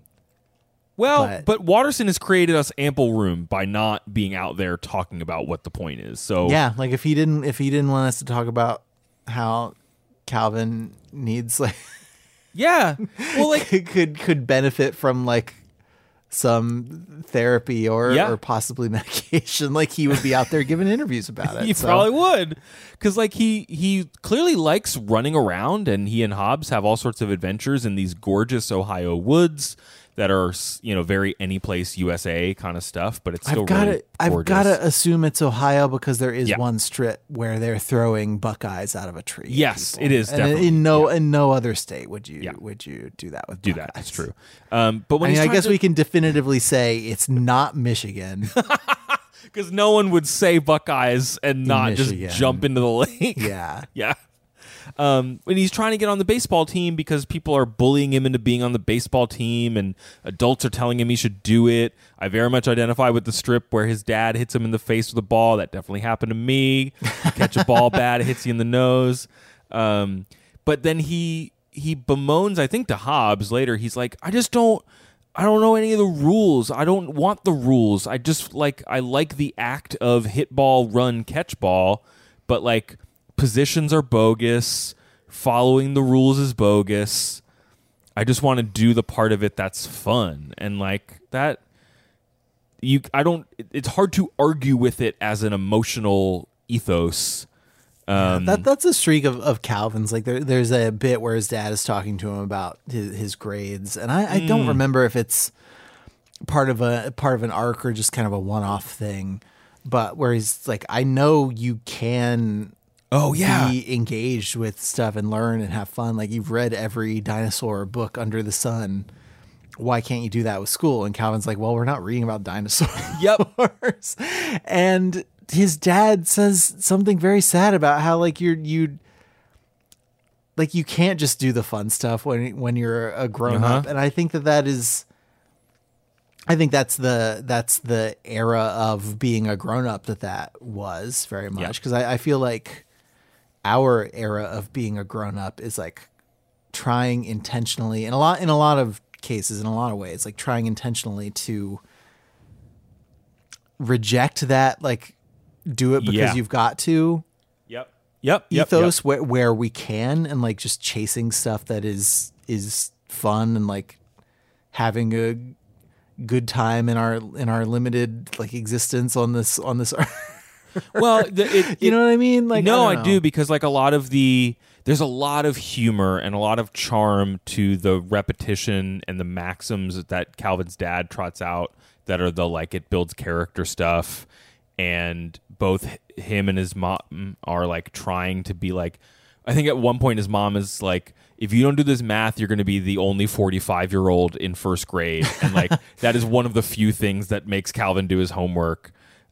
Well, But- but, Watterson has created us ample room by not being out there talking about what the point is. So Yeah, like if he didn't if he didn't want us to talk about how Calvin needs like Yeah. Well, like could, could benefit from like some therapy or Yeah. or possibly medication. Like he would be out there giving interviews about it. he So- probably would because like he he clearly likes running around and he and hobbes have all sorts of adventures in these gorgeous ohio woods that are you know very any place usa kind of stuff but it's still I've got really I've got to assume it's Ohio because there is Yeah. one strip where they're throwing buckeyes out of a tree. Yes, it is And definitely, in no in no other state would you Yeah. would you do that with do that buckeyes. it's true um but I when mean, I guess to- we can definitively say it's not Michigan. because no one would say Buckeyes and not just jump into the lake. yeah. yeah. Um, when he's trying to get on the baseball team because people are bullying him into being on the baseball team and adults are telling him he should do it. I very much identify with the strip where his dad hits him in the face with a ball. That definitely happened to me. Catch a ball bad, it hits you in the nose. Um, but then he he bemoans, I think, to Hobbes later. He's like, I just don't. I don't know any of the rules. I don't want the rules. I just like I like the act of hit ball, run, catch ball, but like positions are bogus. Following the rules is bogus. I just want to do the part of it that's fun and like that you I don't it's hard to argue with it as an emotional ethos. Um that that's a streak of, of Calvin's. Like there, there's a bit where his dad is talking to him about his, his grades, and I, I Mm. don't remember if it's part of a part of an arc or just kind of a one off thing. But where he's like, I know you can Oh yeah. be engaged with stuff and learn and have fun. Like you've read every dinosaur book under the sun. Why can't you do that with school? And Calvin's like, well, we're not reading about dinosaurs. Yep. and his dad says something very sad about how like you're you like you can't just do the fun stuff when when you're a grown up. Uh-huh. And I think that that is I think that's the that's the era of being a grown up that that was very much because I, I feel like our era of being a grown up is like trying intentionally in a lot in a lot of cases in a lot of ways like trying intentionally to reject that like do it because Yeah. you've got to Yep. Yep. Yep. ethos Where, where we can and like just chasing stuff that is is fun and like having a good time in our in our limited like existence on this on this earth. Well, the, it, you know what I mean? Like no, I, I, do because like a lot of the there's a lot of humor and a lot of charm to the repetition and the maxims that Calvin's dad trots out that are the like it builds character stuff. And both him and his mom are like trying to be like I think at one point his mom is like if you don't do this math you're going to be the only 45 year old in first grade. And like that is one of the few things that makes Calvin do his homework.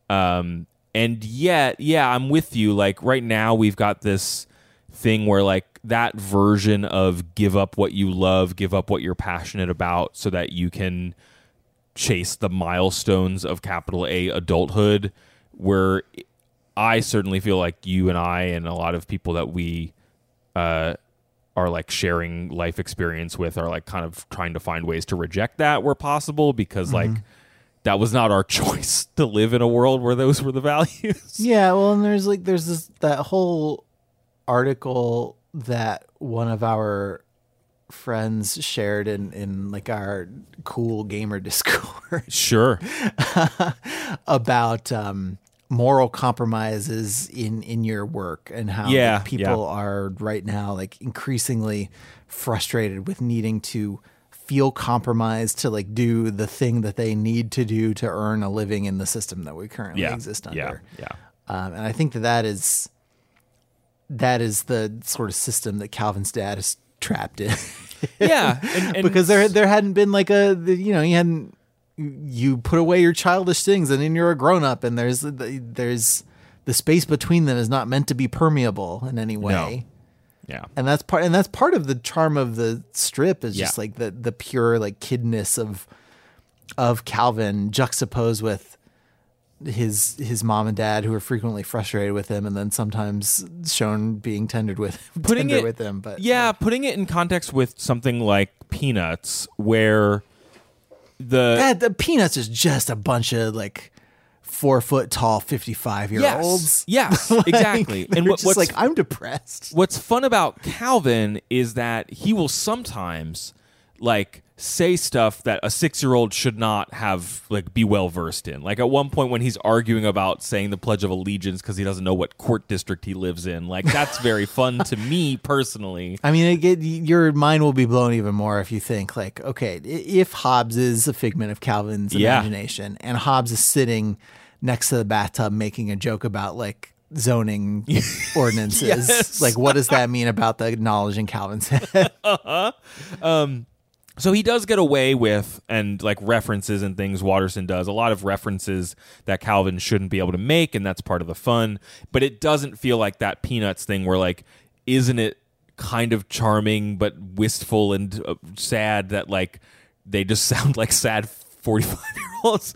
Um and yet yeah I'm with you. Like right now we've got this thing where like that version of give up what you love give up what you're passionate about so that you can chase the milestones of capital A adulthood where I certainly feel like you and I and a lot of people that we uh, are like sharing life experience with are like kind of trying to find ways to reject that where possible because like that was not our choice to live in a world where those were the values. Yeah, well, and there's like there's this that whole article that one of our friends shared in in like our cool gamer discord Sure. about um moral compromises in in your work and how like, Yeah, people yeah. are right now like increasingly frustrated with needing to feel compromised to like do the thing that they need to do to earn a living in the system that we currently Yeah. exist Yeah. under Yeah. um, and I think that that is that is the sort of system that Calvin's dad is trapped in. Yeah. And, and because there there hadn't been like a the- you know you hadn't you put away your childish things and then you're a grown up and there's there's the space between them is not meant to be permeable in any way. Yeah. And that's part and that's part of the charm of the strip is just Yeah. like the the pure like kidness of of Calvin juxtaposed with his his mom and dad who are frequently frustrated with him and then sometimes shown being tendered with putting tender it with him but yeah putting it in context with something like peanuts where the that, the peanuts is just a bunch of like four foot tall, 55 year yes, olds. yes, exactly. And what, just what's like, I'm depressed. what's fun about Calvin is that he will sometimes like say stuff that a six year old should not have like be well versed in. Like at one point when he's arguing about saying the Pledge of Allegiance because he doesn't know what court district he lives in. Like that's very fun to me personally. I mean, get, your mind will be blown even more if you think like, okay, if Hobbes is a figment of Calvin's Yeah. imagination, and Hobbes is sitting next to the bathtub making a joke about like zoning ordinances, Yes. like what does that mean about the knowledge in Calvin's head? So he does get away with and like references and things Watterson does a lot of references that Calvin shouldn't be able to make and that's part of the fun but it doesn't feel like that peanuts thing where like isn't it kind of charming but wistful and uh, sad that like they just sound like sad 45 year olds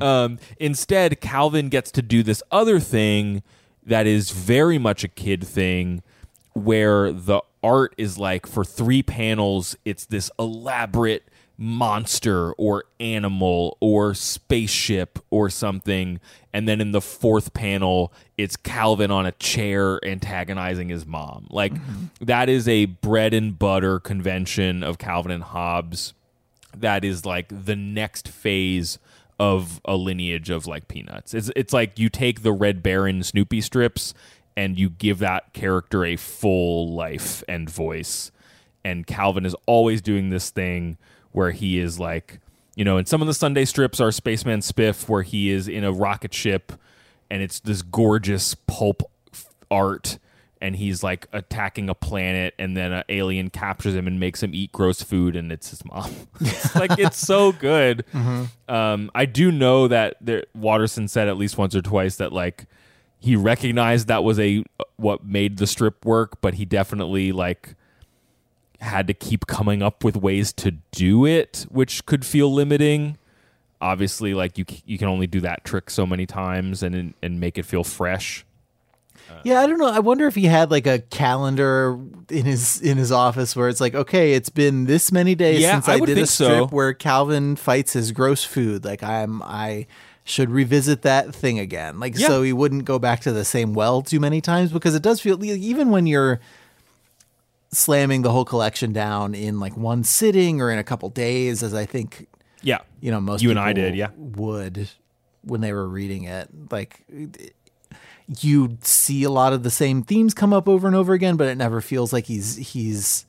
um, instead Calvin gets to do this other thing that is very much a kid thing where the art is like for three panels it's this elaborate monster or animal or spaceship or something. And then in the fourth panel it's calvin on a chair antagonizing his mom. Like that is a bread and butter convention of calvin and hobbes that is like the next phase of a lineage of like peanuts. It's it's like you take the Red Baron Snoopy strips and you give that character a full life and voice. And Calvin is always doing this thing where he is like, you know, and some of the Sunday strips are Spaceman Spiff where he is in a rocket ship and it's this gorgeous pulp art and he's like attacking a planet and then an alien captures him and makes him eat gross food and it's his mom. It's like it's so good. Um, i do know that there, watterson said at least once or twice that like he recognized that was a what made the strip work but he definitely like had to keep coming up with ways to do it which could feel limiting. Obviously like you you can only do that trick so many times and and make it feel fresh Yeah, I don't know. I wonder if he had like a calendar in his in his office where it's like, okay, it's been this many days Yeah, since I I, did a think so. strip where Calvin fights his gross food. Like I'm I should revisit that thing again. Like Yeah. so he wouldn't go back to the same well too many times because it does feel even when you're slamming the whole collection down in like one sitting or in a couple days as I think yeah you know most You and I did, yeah. would when they were reading it like you see a lot of the same themes come up over and over again but it never feels like he's he's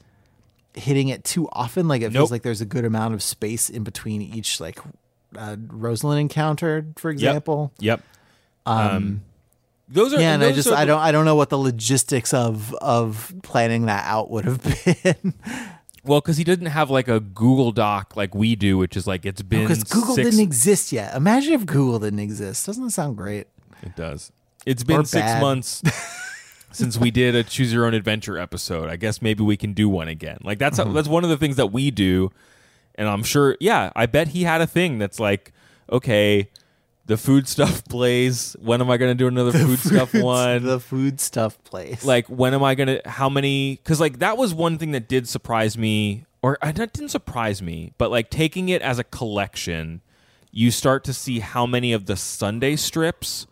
hitting it too often. Like it Nope. feels like there's a good amount of space in between each like uh, Rosalind encounter for example. Yep. Um, those are yeah and I just I don't I don't know what the logistics of of planning that out would have been. Well because he didn't have like a Google Doc like we do, which is like it's been because Google six, didn't exist yet. Imagine if Google didn't exist. Doesn't that sound great? It does. It's been six bad. months since we did a choose your own adventure episode. I guess maybe we can do one again. Like that's Mm-hmm. that's one of the things that we do, and I'm sure. Yeah, I bet he had a thing that's like, okay, the food stuff plays. When am I going to do another food stuff one? the food stuff place like when am i gonna how many because like that was one thing that did surprise me or uh, that didn't surprise me but like taking it as a collection you start to see how many of the sunday strips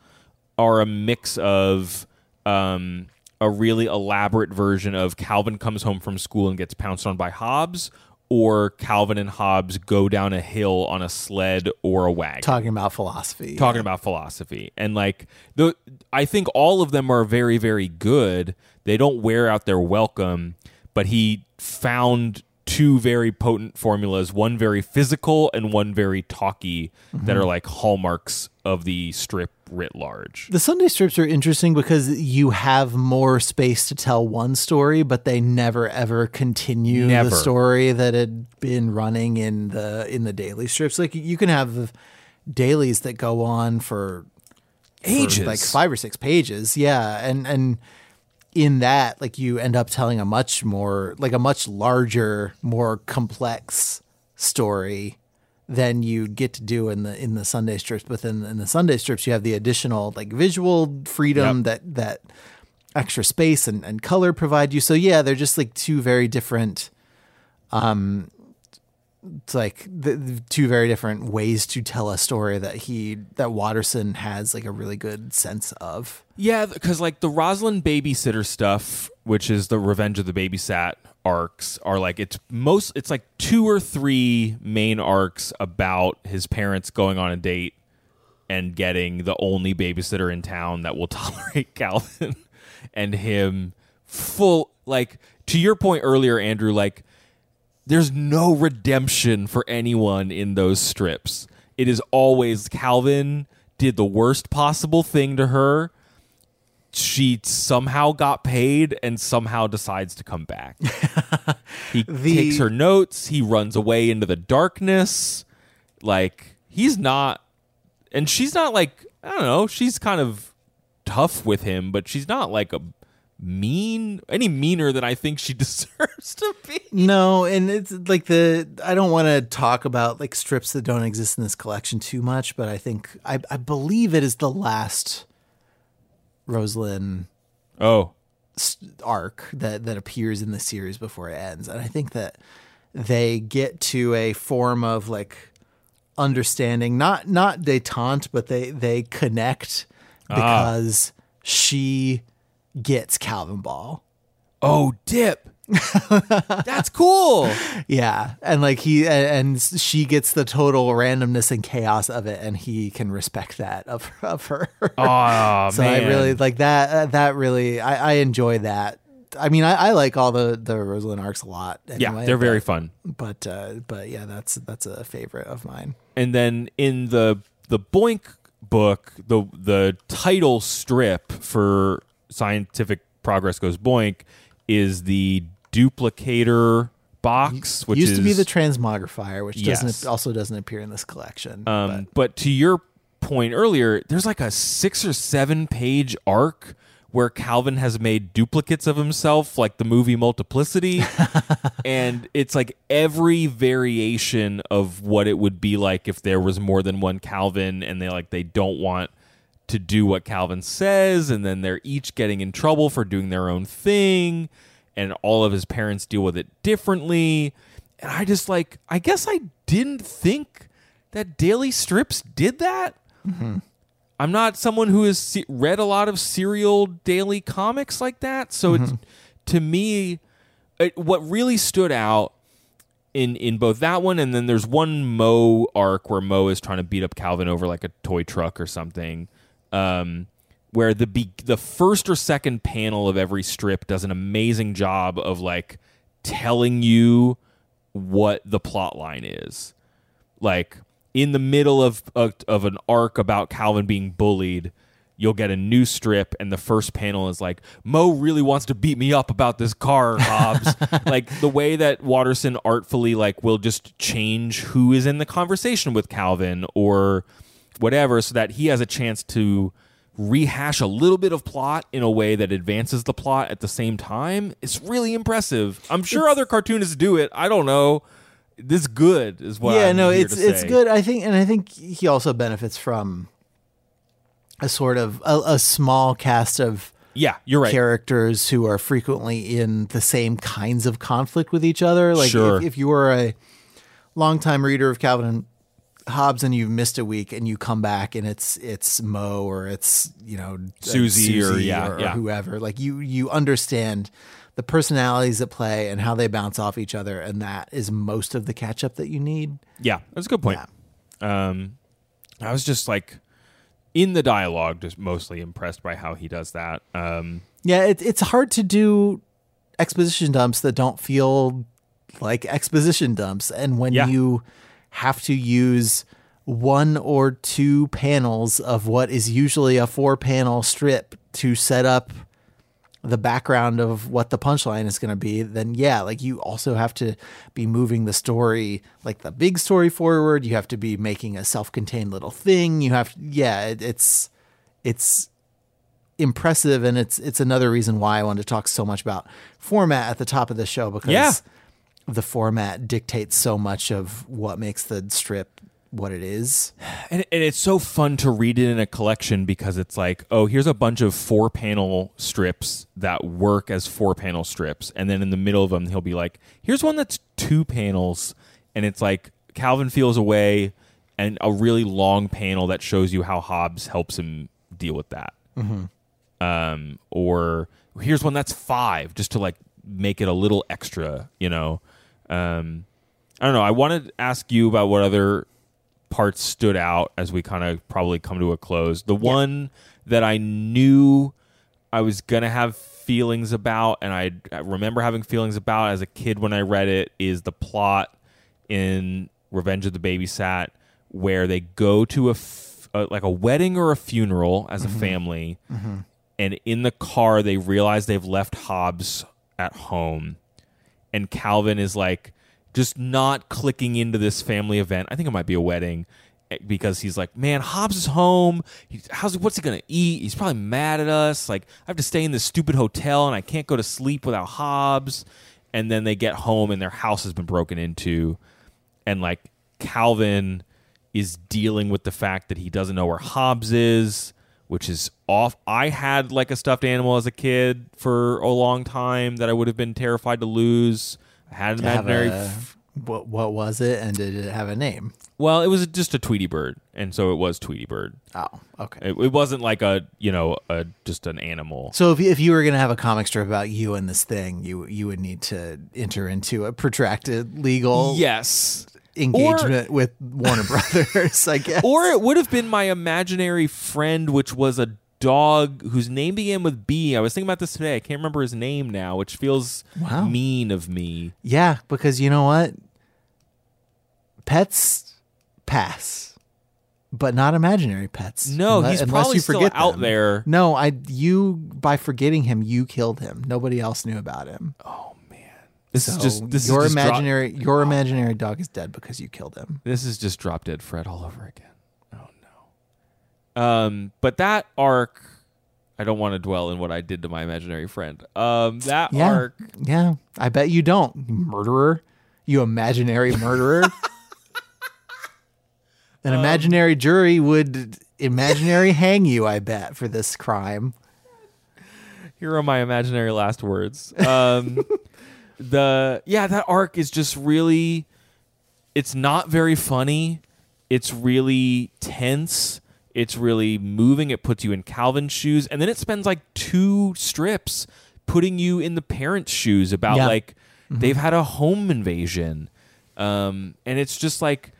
are a mix of um, a really elaborate version of calvin comes home from school and gets pounced on by hobbes or calvin and hobbes go down a hill on a sled or a wagon. Talking about philosophy. talking about philosophy. And like the i think all of them are very very good. They don't wear out their welcome but he found two very potent formulas one very physical and one very talky that are like hallmarks of the strip writ large the Sunday strips are interesting because you have more space to tell one story, but they never ever continue Never. the story that had been running in the in the daily strips. Like you can have dailies that go on for for, ages like five or six pages. Yeah, and and in that, like you end up telling a much more like a much larger, more complex story than you get to do in the in the Sunday strips. But then in the Sunday strips, you have the additional like visual freedom Yep. that that extra space and, and color provide you. So yeah, they're just like two very different um it's like the, the two very different ways to tell a story that he that Watterson has like a really good sense of. Yeah, because like the Rosalind babysitter stuff, which is the Revenge of the Babysat arcs, are like it's most it's like two or three main arcs about his parents going on a date and getting the only babysitter in town that will tolerate Calvin and him full like to your point earlier, Andrew, like there's no redemption for anyone in those strips. It is always Calvin did the worst possible thing to her. She somehow got paid and somehow decides to come back. he The- takes her notes, he runs away into the darkness. Like, he's not, and she's not like, I don't know, she's kind of tough with him, but she's not like a mean, any meaner than I think she deserves to be. No, and it's like the I don't want to talk about like strips that don't exist in this collection too much, but I think I, I believe it is the last Rosalind Oh, arc that that appears in the series before it ends, and I think that they get to a form of like understanding, not not detente, but they they connect ah. because she gets Calvin Ball. oh, dip. That's cool. Yeah, and like he and she gets the total randomness and chaos of it, and he can respect that of of her. Oh so man, I really like that. uh, That really, I, I enjoy that. I mean, I, I like all the the Rosalind arcs a lot. yeah, they're very fun. But uh, but yeah, that's that's a favorite of mine. And then in the the Boink book, the the title strip for Scientific Progress Goes Boink is the duplicator box, which Used is to be the transmogrifier, which Yes. doesn't also doesn't appear in this collection. Um, but to your point earlier, there's like a six or seven page arc where Calvin has made duplicates of himself, like the movie Multiplicity. and it's like every variation of what it would be like if there was more than one Calvin and they like they don't want to do what Calvin says, and then they're each getting in trouble for doing their own thing, and all of his parents deal with it differently. And I just like, I guess I didn't think that daily strips did that. I'm not someone who has se- read a lot of serial daily comics like that, so it's to me, it, what really stood out in in both that one and then there's one Moe arc where Moe is trying to beat up Calvin over like a toy truck or something. Um, where the be- the first or second panel of every strip does an amazing job of like telling you what the plot line is. Like in the middle of of, of an arc about Calvin being bullied, you'll get a new strip and the first panel is like Moe really wants to beat me up about this car, Hobbes. like the way that Watterson artfully like will just change who is in the conversation with Calvin or whatever so that he has a chance to rehash a little bit of plot in a way that advances the plot at the same time it's really impressive i'm sure other cartoonists do it i don't know this good is what yeah, I'm no, it's it's good. I think, and I think he also benefits from a sort of a, a small cast of yeah you're right characters who are frequently in the same kinds of conflict with each other. Like Sure. if, if you were a longtime reader of Calvin and Hobbes and you've missed a week and you come back and it's it's Moe or it's you know uh, Susie or- yeah, or, yeah. whoever like you you understand the personalities at play and how they bounce off each other and that is most of the catch up that you need. Yeah, that's a good point. Um, I was just like in the dialogue, just mostly impressed by how he does that. Um, Yeah, it, it's hard to do exposition dumps that don't feel like exposition dumps. And when Yeah. you have to use one or two panels of what is usually a four panel strip to set up the background of what the punchline is going to be, then yeah, like you also have to be moving the story, like the big story forward. You have to be making a self contained little thing. You have, yeah, it, it's, it's, impressive and it's it's another reason why I wanted to talk so much about format at the top of the show because Yeah. The format dictates so much of what makes the strip what it is. and, and it's so fun to read it in a collection because it's like, oh, here's a bunch of four panel strips that work as four panel strips. And then in the middle of them, he'll be like, here's one that's two panels and it's like Calvin feels away, and a really long panel that shows you how Hobbes helps him deal with that. Um, or here's one that's five, just to like make it a little extra, you know. Um, I don't know. I wanted to ask you about what other parts stood out as we kind of probably come to a close. The one that I knew I was gonna have feelings about, and I, I remember having feelings about as a kid when I read it, is the plot in Revenge of the Babysat, where they go to a, f- a like a wedding or a funeral as a family, and in the car they realize they've left Hobbes at home, and Calvin is like just not clicking into this family event. I think it might be a wedding eh, because he's like, man, Hobbes is home. How's what's he gonna eat? He's probably mad at us. Like I have to stay in this stupid hotel and I can't go to sleep without Hobbes. And then they get home and their house has been broken into, and like Calvin is dealing with the fact that he doesn't know where Hobbes is, which is off. I had like a stuffed animal as a kid for a long time that I would have been terrified to lose. I had an imaginary. a- what what was it, and did it have a name? well, it was just a Tweety bird, and so it was Tweety bird. Oh, okay. It, it wasn't like a you know a just an animal. So if you, if you were gonna have a comic strip about you and this thing, you you would need to enter into a protracted legal Yes. Engagement with Warner Brothers, I guess. Or it would have been my imaginary friend, which was a dog whose name began with B. I was thinking about this today. I can't remember his name now, which feels Wow. mean of me. yeah, because you know what, pets pass, but not imaginary pets. No, Unle- he's unless probably you still out them. there. No, I you by forgetting him, you killed him. Nobody else knew about him. Oh, This is just this your is just drop- imaginary your imaginary dog is dead because you killed him. This is just drop dead Fred all over again. Oh no. Um, but that arc, I don't want to dwell in what I did to my imaginary friend. Um, that Yeah, arc, yeah. I bet you don't, murderer. You imaginary murderer. An Um, imaginary jury would imaginary hang you. I bet for this crime. here are my imaginary last words. Um, the yeah, that arc is just really. It's not very funny. It's really tense. It's really moving. It puts you in Calvin's shoes, and then it spends like two strips putting you in the parents' shoes about Yeah. like they've had a home invasion, um, and it's just like,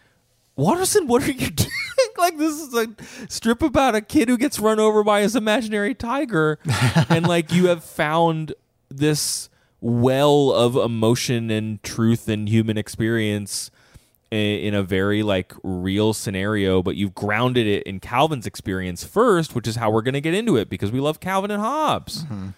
Watterson, what are you doing? like this is a strip about a kid who gets run over by his imaginary tiger, and like you have found this well of emotion and truth and human experience in a very like real scenario, but you've grounded it in Calvin's experience first, which is how we're going to get into it because we love Calvin and Hobbes. Mm-hmm.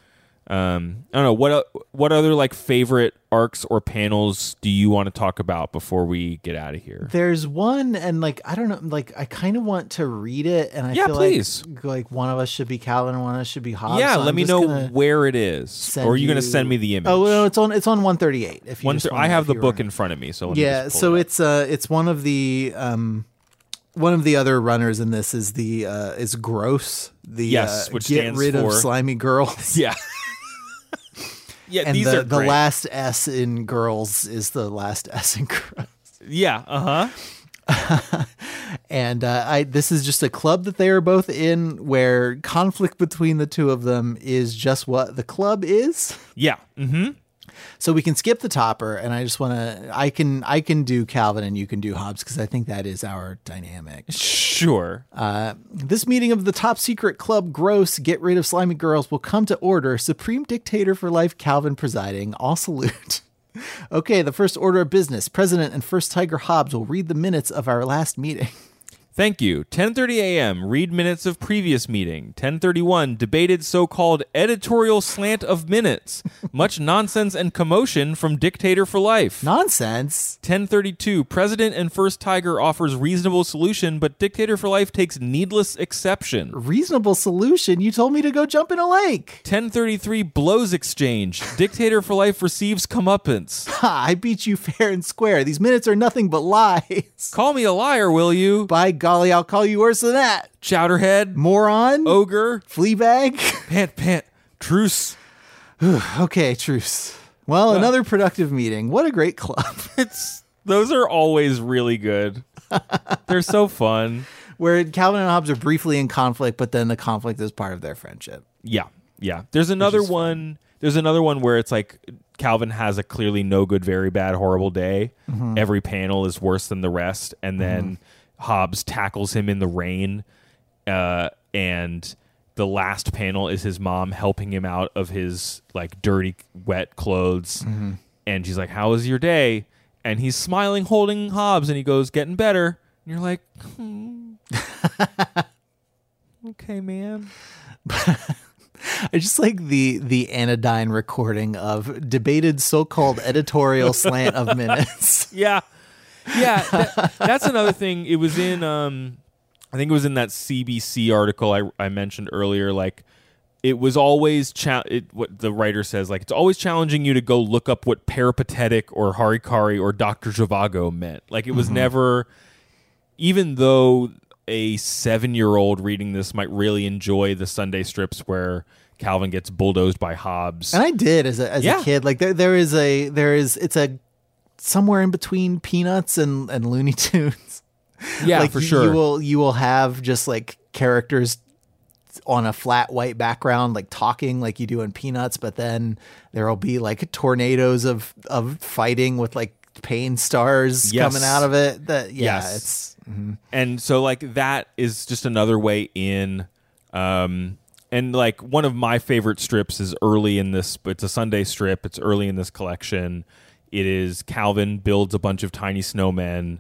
Um, I don't know what what other like favorite arcs or panels do you want to talk about before we get out of here? There's one, and like I don't know, like I kind of want to read it, and I Yeah, feel please. like like one of us should be Calvin, and one of us should be Hobbes. yeah, so let me know where it is, or are you, going to send me the image? Oh no, it's on it's on 138. If you One wanna- I have the book in front of me, so yeah so it it's uh it's one of the um one of the other runners in this is the uh is gross the Yes, uh, which get rid for- of slimy girls yeah, yeah. and these the, are the great. last s in girls is the last s in girls. Yeah, uh huh. and uh, I this is just a club that they are both in where conflict between the two of them is just what the club is Yeah. Mm-hmm. So we can skip the topper and I just want to I can I can do Calvin and you can do Hobbes because I think that is our dynamic. Sure. Uh, this meeting of the top secret club gross get rid of slimy girls will come to order. Supreme dictator for life calvin presiding. All salute. Okay the first order of business. President and first tiger hobbes will read the minutes of our last meeting Thank you. 10:30 a.m. Read minutes of previous meeting. 10:31 debated so-called editorial slant of minutes. Much nonsense and commotion from dictator for life. nonsense 1032 President and First Tiger offers reasonable solution, but dictator for life takes needless exception. reasonable solution you told me to go jump in a lake 1033 blows exchange. Dictator for life receives comeuppance. ha i beat you fair and square these minutes are nothing but lies Call me a liar, will you? by golly i'll call you worse than that Chowderhead, moron ogre, fleabag pant pant, truce. okay truce well another productive meeting what a great club It's Those are always really good. They're so fun. Where Calvin and Hobbes are briefly in conflict, but then the conflict is part of their friendship. Yeah, yeah. There's another one. There's another one where it's like Calvin has a clearly no good, very bad, horrible day. Mm-hmm. Every panel is worse than the rest, and then mm-hmm. Hobbes tackles him in the rain, uh, and the last panel is his mom helping him out of his like dirty, wet clothes, and she's like, "How was your day?" And he's smiling, holding Hobbes, and he goes, "Getting better." And you're like, hmm. "Okay, man." I just like the the anodyne recording of debated so-called editorial slant of minutes. Yeah, yeah. that- that's another thing. It was in, um, I think it was in that CBC article I, I mentioned earlier. Like, it was always cha- it, what the writer says. Like, it's always challenging you to go look up what peripatetic or harikari or Doctor Zhivago meant. Like, it was never, even though a seven-year-old reading this might really enjoy the Sunday strips where Calvin gets bulldozed by Hobbes. And I did as a as Yeah. a kid. Like there there is a there is it's a somewhere in between Peanuts and and Looney Tunes. yeah, like for you, sure. You will you will have just like characters on a flat white background like talking like you do in Peanuts, but then there will be like tornadoes of of fighting with like pain stars Yes. coming out of it. That yeah, Yes. it's and so like that is just another way in um and like one of my favorite strips is early in this it's a sunday strip it's early in this collection it is calvin builds a bunch of tiny snowmen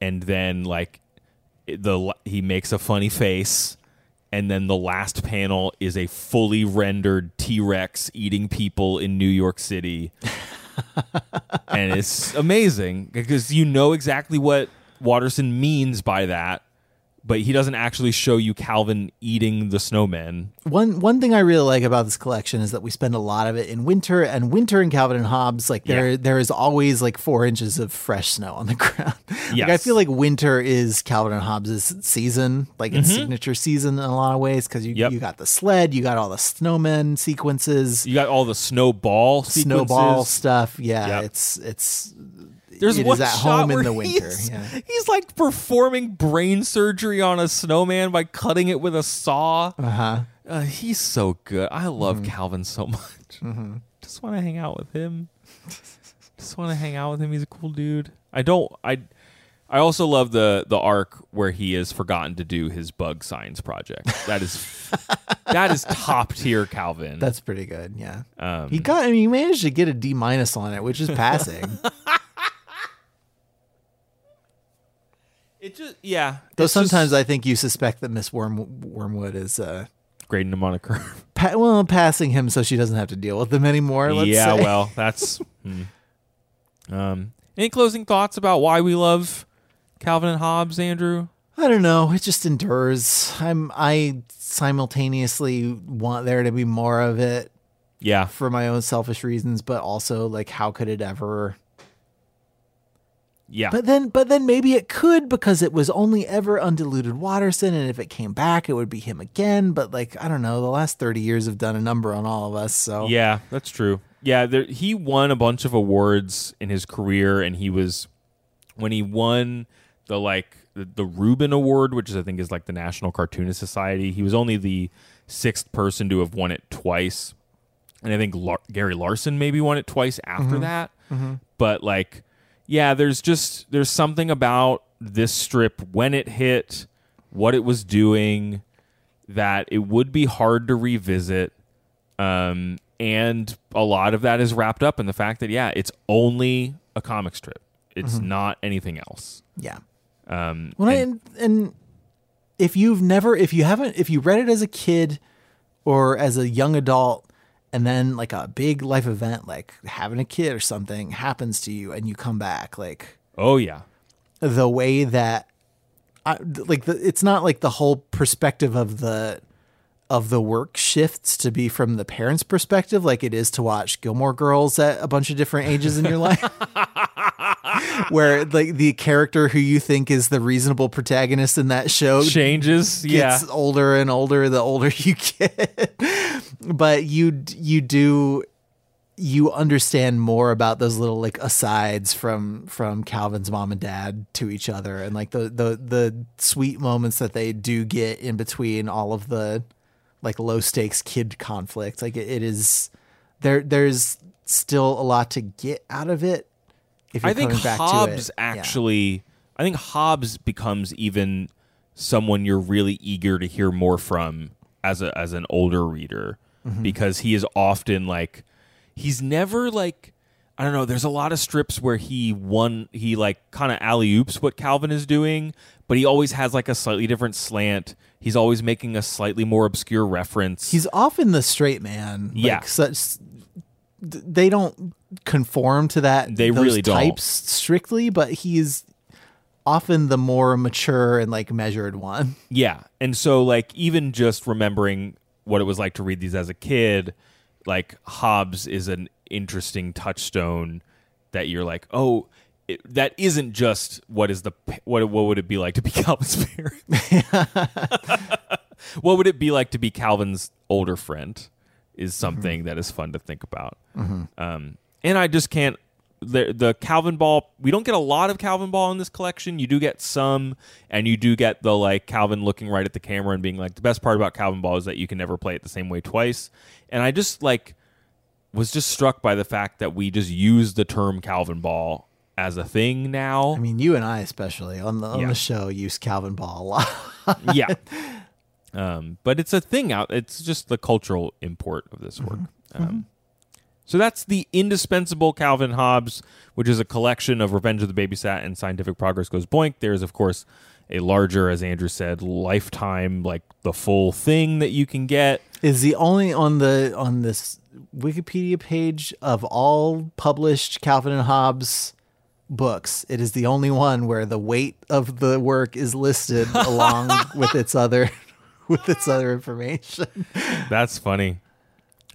and then like the he makes a funny face and then the last panel is a fully rendered T-Rex eating people in New York City. and it's amazing because you know exactly what Watterson means by that, but he doesn't actually show you Calvin eating the snowman. One one thing I really like about this collection is that we spend a lot of it in winter, and winter in Calvin and Hobbes, like there Yeah. there is always like four inches of fresh snow on the ground. Like I feel like winter is Calvin and Hobbes' season, like its signature season in a lot of ways, because you Mm-hmm. Yep. you got the sled, you got all the snowmen sequences, You got all the snowball sequences. snowball stuff. Yeah, Yep. it's it's There's it one is at shot home in the winter. He's, Yeah. he's like performing brain surgery on a snowman by cutting it with a saw. Uh-huh. Uh, he's so good. I love Calvin so much. Just want to hang out with him. Just want to hang out with him. He's a cool dude. I don't. I. I also love the the arc where he has forgotten to do his bug science project. That is that is top tier Calvin. That's pretty good. Yeah, Um, he got. I mean, he managed to get a D minus on it, which is passing. it just yeah. Though it's just sometimes I think you suspect that Miss Worm- Wormwood is uh, grading him on a curve. pa- well passing him so she doesn't have to deal with him anymore. Let's yeah, say. well, that's. hmm. Um, any closing thoughts about why we love Calvin and Hobbes, Andrew? I don't know. It just endures. I'm. I simultaneously want there to be more of it Yeah, for my own selfish reasons, but also like, how could it ever? Yeah. But then, but then maybe it could because it was only ever undiluted Watterson, and if it came back, it would be him again. But like, I don't know. The last thirty years have done a number on all of us. So Yeah, that's true. Yeah, there, he won a bunch of awards in his career, and he was when he won the like the, the Reuben Award, which is I think is like the National Cartoonist Society. He was only the sixth person to have won it twice, and I think Lar- Gary Larson maybe won it twice after mm-hmm. that. Mm-hmm. But like, yeah, there's just there's something about this strip when it hit, what it was doing, that it would be hard to revisit um, and a lot of that is wrapped up in the fact that yeah, it's only a comic strip. It's not anything else. yeah. Um, Well, and- and, and if you've never, if you haven't, if you read it as a kid or as a young adult, and then like a big life event, like having a kid or something happens to you, and you come back, like oh yeah, the way that, I, like the, it's not like the whole perspective of the of the work shifts to be from the parents' perspective, like it is to watch Gilmore Girls at a bunch of different ages in your life. Where like the character who you think is the reasonable protagonist in that show changes. Yeah, older and older the older you get. but you you do you understand more about those little like asides from from Calvin's mom and dad to each other and like the the the sweet moments that they do get in between all of the like low stakes kid conflict like it, it is there there's still a lot to get out of it if you're I think coming back Hobbes to it. Yeah. actually. I think Hobbes becomes even someone you're really eager to hear more from as a as an older reader Mm-hmm. because he is often like he's never like I don't know. There's a lot of strips where he one he like kind of alley oops what Calvin is doing, but he always has like a slightly different slant. He's always making a slightly more obscure reference. he's often the straight man. Like, Yeah. such they don't conform to that. They those really don't. types strictly, but he's often the more mature and like measured one. Yeah. And so like even just remembering what it was like to read these as a kid, like Hobbes is an interesting touchstone that you're like, "Oh, it, that isn't just what is the what what would it be like to be Calvin's parent? what would it be like to be Calvin's older friend is something that is fun to think about. Um, and I just can't the the Calvin ball. We don't get a lot of Calvin ball in this collection. You do get some, and you do get the like Calvin looking right at the camera and being like, the best part about Calvin ball is that you can never play it the same way twice. And I just like was just struck by the fact that we just use the term Calvin ball as a thing now. I mean, you and I especially on the on Yeah. the show use Calvin Ball a lot. yeah. Um, but it's a thing out. It's just the cultural import of this work. Um, so that's the indispensable Calvin Hobbes, which is a collection of Revenge of the Babysat and Scientific Progress Goes Boink. There's of course a larger, as Andrew said, lifetime like the full thing that you can get. Is the only on the on this Wikipedia page of all published Calvin and Hobbes books. It is the only one where the weight of the work is listed along with its other with its other information. That's funny.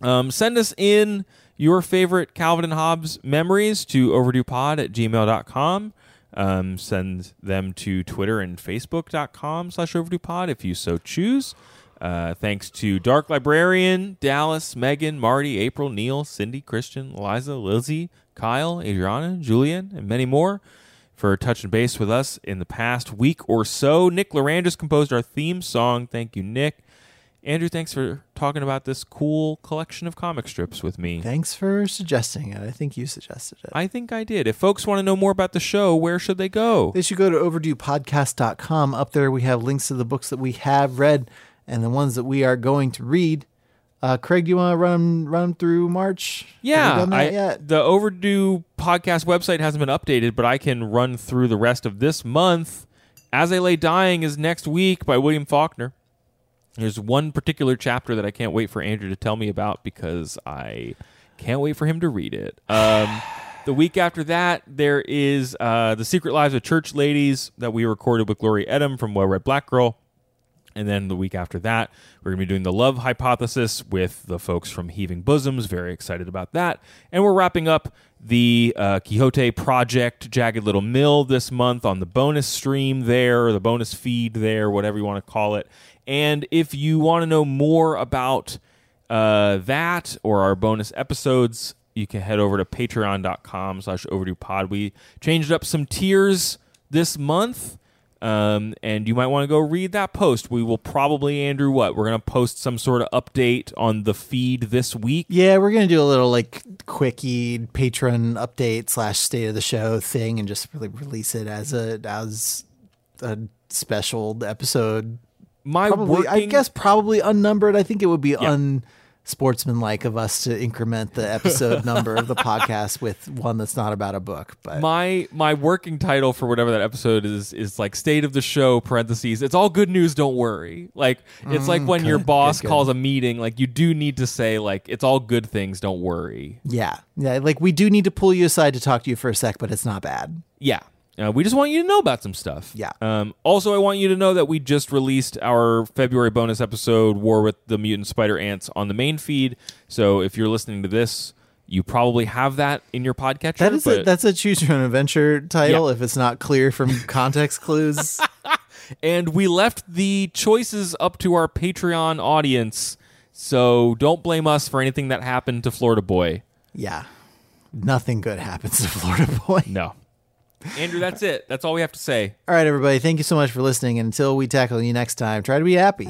Um, send us in your favorite Calvin and Hobbes memories to overduepod at gmail.com. Um, send them to Twitter and Facebook.com slash overduepod if you so choose. Uh, thanks to Dark Librarian, Dallas, Megan, Marty, April, Neil, Cindy, Christian, Eliza, Lizzie, Kyle, Adriana, Julian, and many more for touching base with us in the past week or so. Nick Lerangis composed our theme song. Thank you, Nick. Andrew, thanks for talking about this cool collection of comic strips with me. Thanks for suggesting it. I think you suggested it. I think I did. If folks want to know more about the show, where should they go? They should go to overduepodcast.com. Up there, we have links to the books that we have read and the ones that we are going to read. Uh, Craig, do you want to run run through March? Yeah, I, yet? the overdue podcast website hasn't been updated, but I can run through the rest of this month. As I Lay Dying is next week by William Faulkner. There's one particular chapter that I can't wait for Andrew to tell me about because I can't wait for him to read it. Um, the week after that, there is uh, The Secret Lives of Church Ladies that we recorded with Gloria Edim from Well Read Black Girl. And then the week after that, we're going to be doing the love hypothesis with the folks from Heaving Bosoms. Very excited about that. And we're wrapping up the uh, Quixote Project Jagged Little Mill this month on the bonus stream there, the bonus feed there, whatever you want to call it. And if you want to know more about uh, that or our bonus episodes, you can head over to patreon.com slash overdue pod. We changed up some tiers this month. Um, and you might want to go read that post. We will probably, Andrew, what? We're going to post some sort of update on the feed this week. Yeah, we're gonna do a little like quickie patron update slash state of the show thing, and just really release it as a as a special episode. My Probably, I guess, probably unnumbered. I think it would be unsportsmanlike of us to increment the episode number of the podcast with one that's not about a book. But my my working title for whatever that episode is is like state of the show parentheses it's all good news don't worry like it's like mm, when your boss good, good. calls a meeting like you do need to say like it's all good things don't worry yeah, yeah, like we do need to pull you aside to talk to you for a sec, but it's not bad. yeah uh, we just want you to know about some stuff. Yeah. Um, also, I want you to know that we just released our February bonus episode, War with the Mutant Spider Ants, on the main feed. So if you're listening to this, you probably have that in your podcatcher. That is a, that's a choose your own adventure title. Yeah. If it's not clear from context clues, and we left the choices up to our Patreon audience. So don't blame us for anything that happened to Florida Boy. yeah, nothing good happens to Florida Boy. No. Andrew, that's it. That's all we have to say. All right, everybody. Thank you so much for listening. And until we tackle you next time, try to be happy.